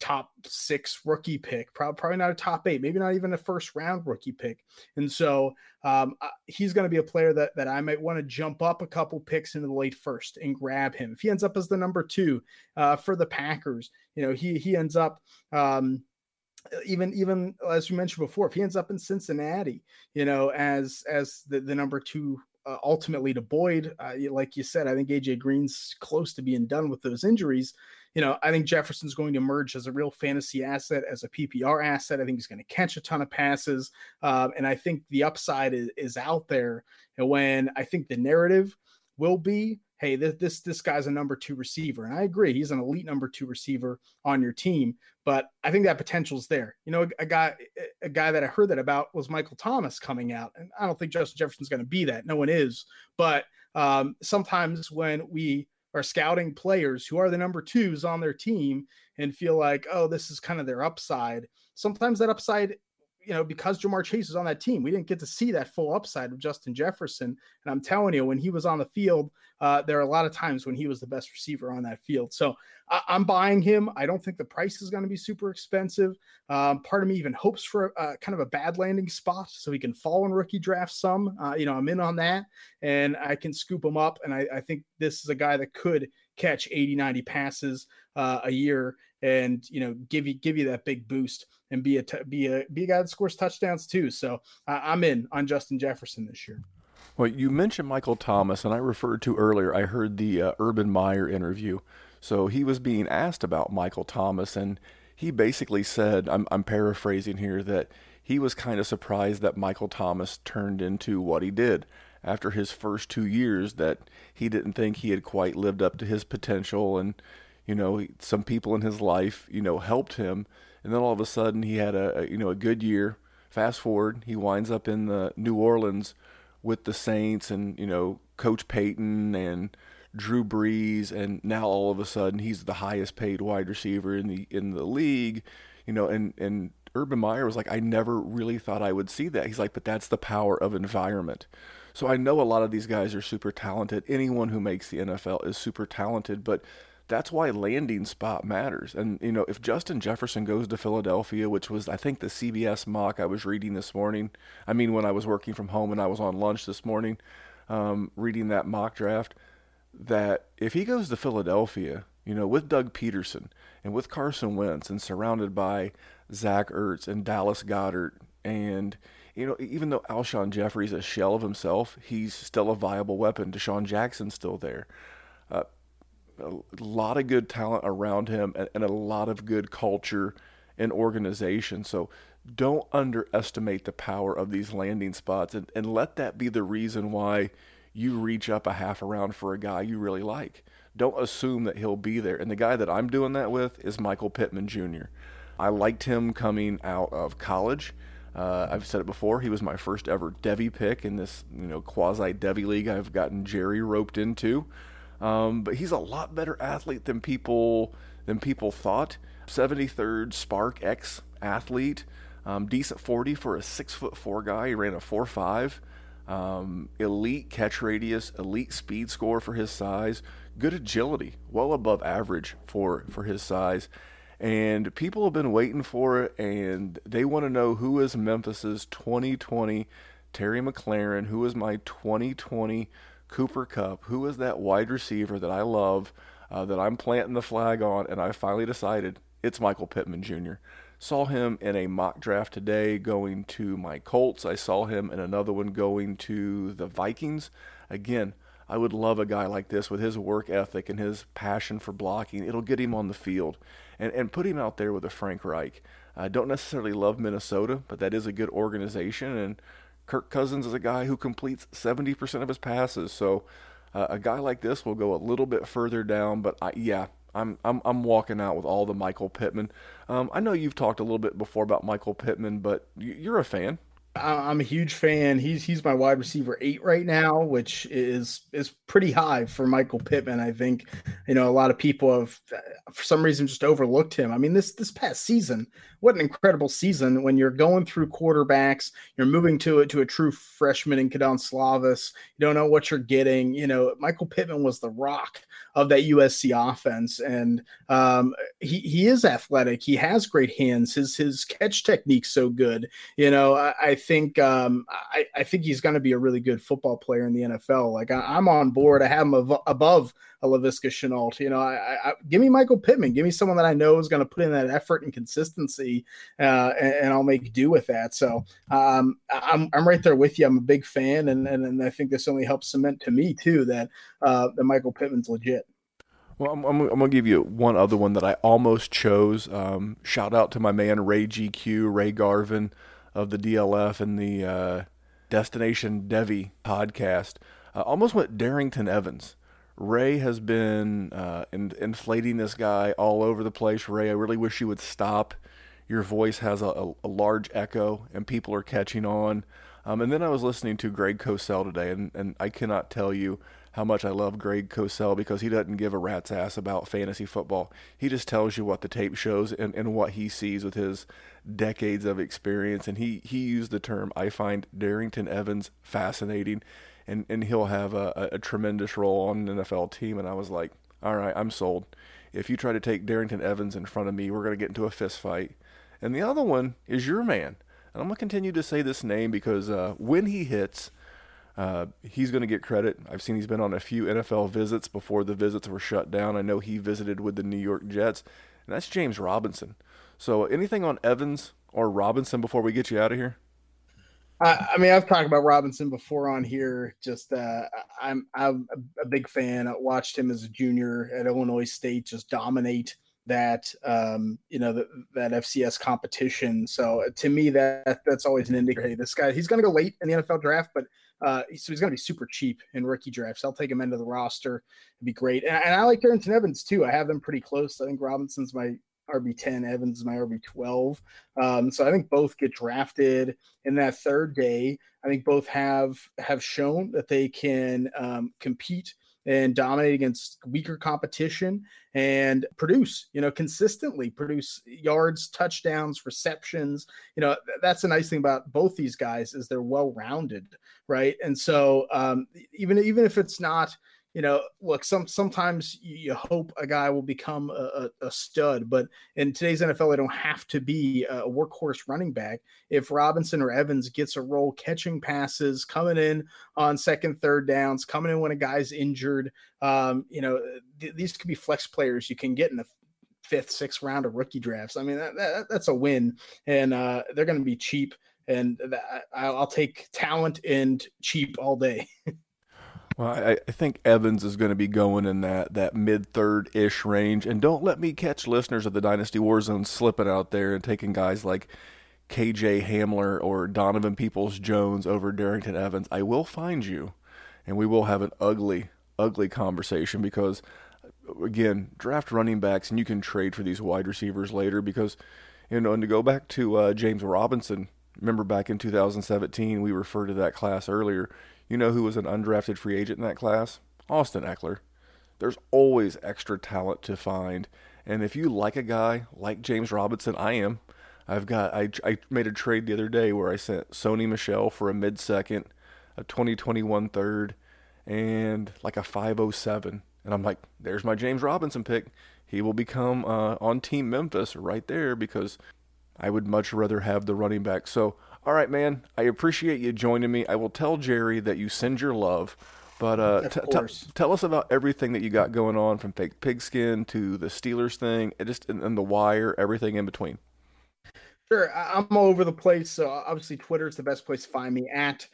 top six rookie pick, probably not a top eight, maybe not even a first round rookie pick. And so um, he's going to be a player that, that I might want to jump up a couple picks into the late first and grab him. If he ends up as the number two uh, for the Packers, you know, he, he ends up, um, even even as we mentioned before, if he ends up in Cincinnati, you know, as as the, the number two uh, ultimately to Boyd, uh, like you said, I think AJ Green's close to being done with those injuries you know, I think Jefferson's going to emerge as a real fantasy asset, as a PPR asset. I think he's going to catch a ton of passes. Um, and I think the upside is, is out there. And when I think the narrative will be, hey, this, this this guy's a number two receiver, and I agree, he's an elite number two receiver on your team. But I think that potential's there. You know, a, a guy a guy that I heard that about was Michael Thomas coming out, and I don't think Justin Jefferson's going to be that. No one is, but um, sometimes when we are scouting players who are the number twos on their team and feel like, oh, this is kind of their upside. Sometimes that upside you know, because Ja'Marr Chase is on that team, we didn't get to see that full upside of Justin Jefferson. And I'm telling you, when he was on the field, uh, there are a lot of times when he was the best receiver on that field. So I- am buying him. I don't think the price is going to be super expensive. Um, part of me even hopes for kind of a bad landing spot so he can fall in rookie draft some. Uh, you know, I'm in on that and I can scoop him up. And I, I think this is a guy that could catch 80, 90 passes uh, a year and, you know, give you, give you that big boost and be a t- be a be a guy that scores touchdowns too. So I'm in on Justin Jefferson this year. Well, you mentioned Michael Thomas, and I referred to earlier. I heard the uh, Urban Meyer interview, so he was being asked about Michael Thomas, and he basically said, I'm, I'm paraphrasing here, that he was kind of surprised that Michael Thomas turned into what he did after his first two years. That he didn't think he had quite lived up to his potential, and you know, some people in his life, you know, helped him and then all of a sudden he had a, you know a good year. Fast forward, he winds up in the New Orleans with the Saints and you know Coach Payton and Drew Brees, and now all of a sudden he's the highest paid wide receiver in the in the league, you know, and and Urban Meyer was like, I never really thought I would see that. He's like, but that's the power of environment. So I know a lot of these guys are super talented. Anyone who makes the NFL is super talented, but that's why landing spot matters. And you know, if Justin Jefferson goes to Philadelphia, which was I think the CBS mock I was reading this morning. I mean, when I was working from home and I was on lunch this morning, um, reading that mock draft, that if he goes to Philadelphia, you know, with Doug Pederson and with Carson Wentz and surrounded by Zach Ertz and Dallas Goedert and you know, even though Alshon Jeffery's a shell of himself, he's still a viable weapon. DeSean Jackson's still there. Uh, a lot of good talent around him and, and a lot of good culture and organization. So don't underestimate the power of these landing spots and, and let that be the reason why you reach up a half a round for a guy you really like. Don't assume that he'll be there. And the guy that I'm doing that with is Michael Pittman Jr. I liked him coming out of college. Uh, I've said it before. He was my first ever Devy pick in this, you know, quasi Devy league I've gotten Jerry roped into. Um, but he's a lot better athlete than people than people thought. 73rd Spark X athlete, um, decent 40 for a six foot four guy. He ran a four five. Um, elite catch radius, elite speed score for his size, good agility, well above average for for his size and people have been waiting for it, and they want to know who is Memphis's 2020 Terry McLaurin, who is my 2020 Cooper Kupp, who is that wide receiver that I love, uh, that I'm planting the flag on, and I finally decided it's Michael Pittman Jr. Saw him in a mock draft today going to my Colts. I saw him in another one going to the Vikings. Again, I would love a guy like this with his work ethic and his passion for blocking. It'll get him on the field and, and put him out there with a Frank Reich. I don't necessarily love Minnesota, but that is a good organization. And Kirk Cousins is a guy who completes 70% of his passes. So uh, a guy like this will go a little bit further down. But I, yeah, I'm, I'm, I'm walking out with all the Michael Pittman. Um, I know you've talked a little bit before about Michael Pittman, but you're a fan. I'm a huge fan. He's he's my wide receiver eight right now, which is is pretty high for Michael Pittman. I think, you know, a lot of people have for some reason just overlooked him. I mean, this this past season, what an incredible season when you're going through quarterbacks, you're moving to it to a true freshman in Kedon Slovis. You don't know what you're getting. You know, Michael Pittman was the rock of that USC offense, and um, he he is athletic. He has great hands. His his catch technique's so good. You know, I, I think um, I, I think he's going to be a really good football player in the NFL. Like I, am on board. I have him above a Laviska Shenault. You know, I, I, give me Michael Pittman. Give me someone that I know is going to put in that effort and consistency, uh, and, and, I'll make do with that. So um, I'm, I'm right there with you. I'm a big fan, and, and, and I think this only helps cement to me too that uh, that Michael Pittman's legit. Well, I'm, I'm, I'm, gonna give you one other one that I almost chose. Um, shout out to my man Ray GQ, Ray Garvin of the DLF and the uh, Destination Devy podcast. Uh, almost went Darrynton Evans. Ray has been uh, in, inflating this guy all over the place. Ray, I really wish you would stop. Your voice has a, a, a large echo, and people are catching on. Um, and then I was listening to Greg Cosell today, and, and I cannot tell you how much I love Greg Cosell because he doesn't give a rat's ass about fantasy football. He just tells you what the tape shows and, and what he sees with his decades of experience. And he, he used the term, I find Darrynton Evans fascinating and, and he'll have a, a tremendous role on an NFL team. And I was like, all right, I'm sold. If you try to take Darrynton Evans in front of me, we're going to get into a fist fight. And the other one is your man. And I'm going to continue to say this name because uh, when he hits, uh, he's going to get credit. I've seen he's been on a few NFL visits before the visits were shut down. I know he visited with the New York Jets, and that's James Robinson. So, anything on Evans or Robinson before we get you out of here? I, I mean, I've talked about Robinson before on here. Just uh, I'm I'm a big fan. I watched him as a junior at Illinois State just dominate that um, you know the, that FCS competition. So uh, to me, that that's always an indicator. Hey, this guy he's going to go late in the NFL draft, but uh, so he's going to be super cheap in rookie drafts. I'll take him into the roster. It'd be great. And, and I like Darrynton Evans too. I have them pretty close. I think Robinson's my RB10, Evans is my RB12. Um, so I think both get drafted in that third day. I think both have have shown that they can um, compete and dominate against weaker competition and produce, you know, consistently produce yards, touchdowns, receptions. You know, that's the nice thing about both these guys is they're well rounded, right? And so um, even even if it's not you know, look, some sometimes you hope a guy will become a, a, stud, but in today's NFL, they don't have to be a workhorse running back. If Robinson or Evans gets a role catching passes, coming in on second, third downs, coming in when a guy's injured, um, you know, th- these could be flex players you can get in the fifth, sixth round of rookie drafts. I mean, that, that, that's a win, and uh, they're going to be cheap. And that, I'll take talent and cheap all day. Well, I, I, think Evans is going to be going in that, that mid third ish range. And don't let me catch listeners of the Dynasty Warzone slipping out there and taking guys like KJ Hamler or Donovan Peoples Jones over Darrynton Evans. I will find you and we will have an ugly, ugly conversation because, again, draft running backs and you can trade for these wide receivers later because, you know, and to go back to uh, James Robinson, remember back in 2017, we referred to that class earlier you know who was an undrafted free agent in that class? Austin Ekeler. There's always extra talent to find. And if you like a guy like James Robinson, I am. I've got I, I made a trade the other day where I sent Sony Michel for a mid second, a 2021 third, and like a 507. And I'm like, there's my James Robinson pick. He will become uh, on Team Memphis right there because I would much rather have the running back. So all right, man. I appreciate you joining me. I will tell Jerry that you send your love. But uh, t- t- tell us about everything that you got going on from fake pigskin to the Steelers thing, and just and, and the wire, everything in between. Sure, I'm all over the place. So obviously, Twitter is the best place to find me at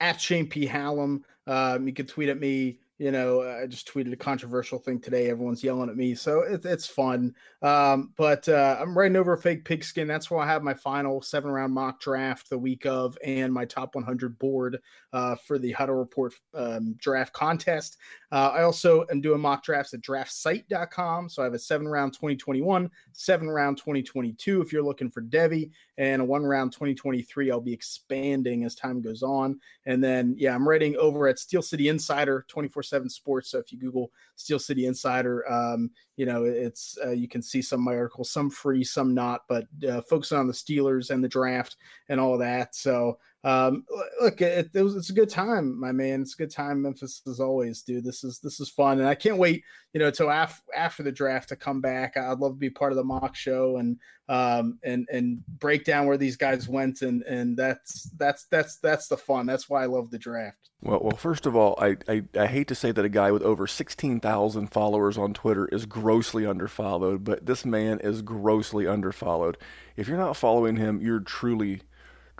at Shane P Hallam. Um, you can tweet at me you know, I just tweeted a controversial thing today. Everyone's yelling at me, so it, it's fun. Um, but uh, I'm writing over a fake pigskin. That's where I have my final seven round mock draft the week of, and my top 100 board uh, for the Huddle Report um, draft contest. Uh, I also am doing mock drafts at draftsite.com. So I have a seven round 2021, seven round 2022 if you're looking for Devy, and a one round 2023. I'll be expanding as time goes on. And then, yeah, I'm writing over at Steel City Insider 24 7 Sports. So if you Google Steel City Insider, um, you know, it's uh, you can see some of my articles, some free, some not, but uh, focusing on the Steelers and the draft and all that. So um, look, it, it was, it's a good time, my man. It's a good time, Memphis, as always, dude. This is this is fun, and I can't wait, you know, until af- after the draft to come back. I'd love to be part of the mock show and um and and break down where these guys went, and and that's that's that's that's the fun. That's why I love the draft. Well, well, first of all, I I, I hate to say that a guy with over sixteen thousand followers on Twitter is grossly underfollowed, but this man is grossly underfollowed. If you're not following him, you're truly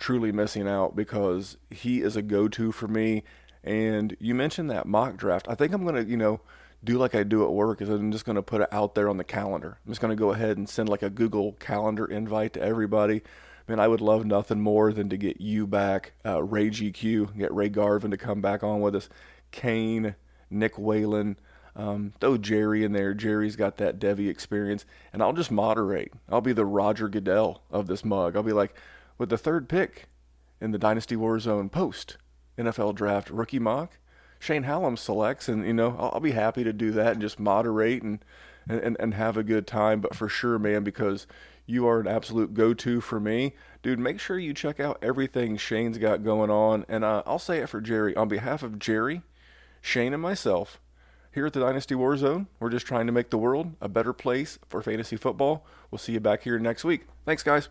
truly missing out because he is a go-to for me. And you mentioned that mock draft. I think I'm gonna, you know, do like I do at work is I'm just gonna put it out there on the calendar. I'm just gonna go ahead and send like a Google Calendar invite to everybody. Man, I would love nothing more than to get you back, uh, Ray GQ, get Ray Garvin to come back on with us, Kane, Nick Whalen, um, throw Jerry in there. Jerry's got that Devy experience, and I'll just moderate. I'll be the Roger Goodell of this mug. I'll be like, with the third pick in the Dynasty Warzone post NFL draft rookie mock, Shane Hallam selects, and you know I'll, I'll, be happy to do that and just moderate and, and and have a good time. But for sure, man, because you are an absolute go-to for me, dude. Make sure you check out everything Shane's got going on, and uh, I'll say it for Jerry on behalf of Jerry, Shane, and myself. Here at the Dynasty Warzone, we're just trying to make the world a better place for fantasy football. We'll see you back here next week. Thanks, guys.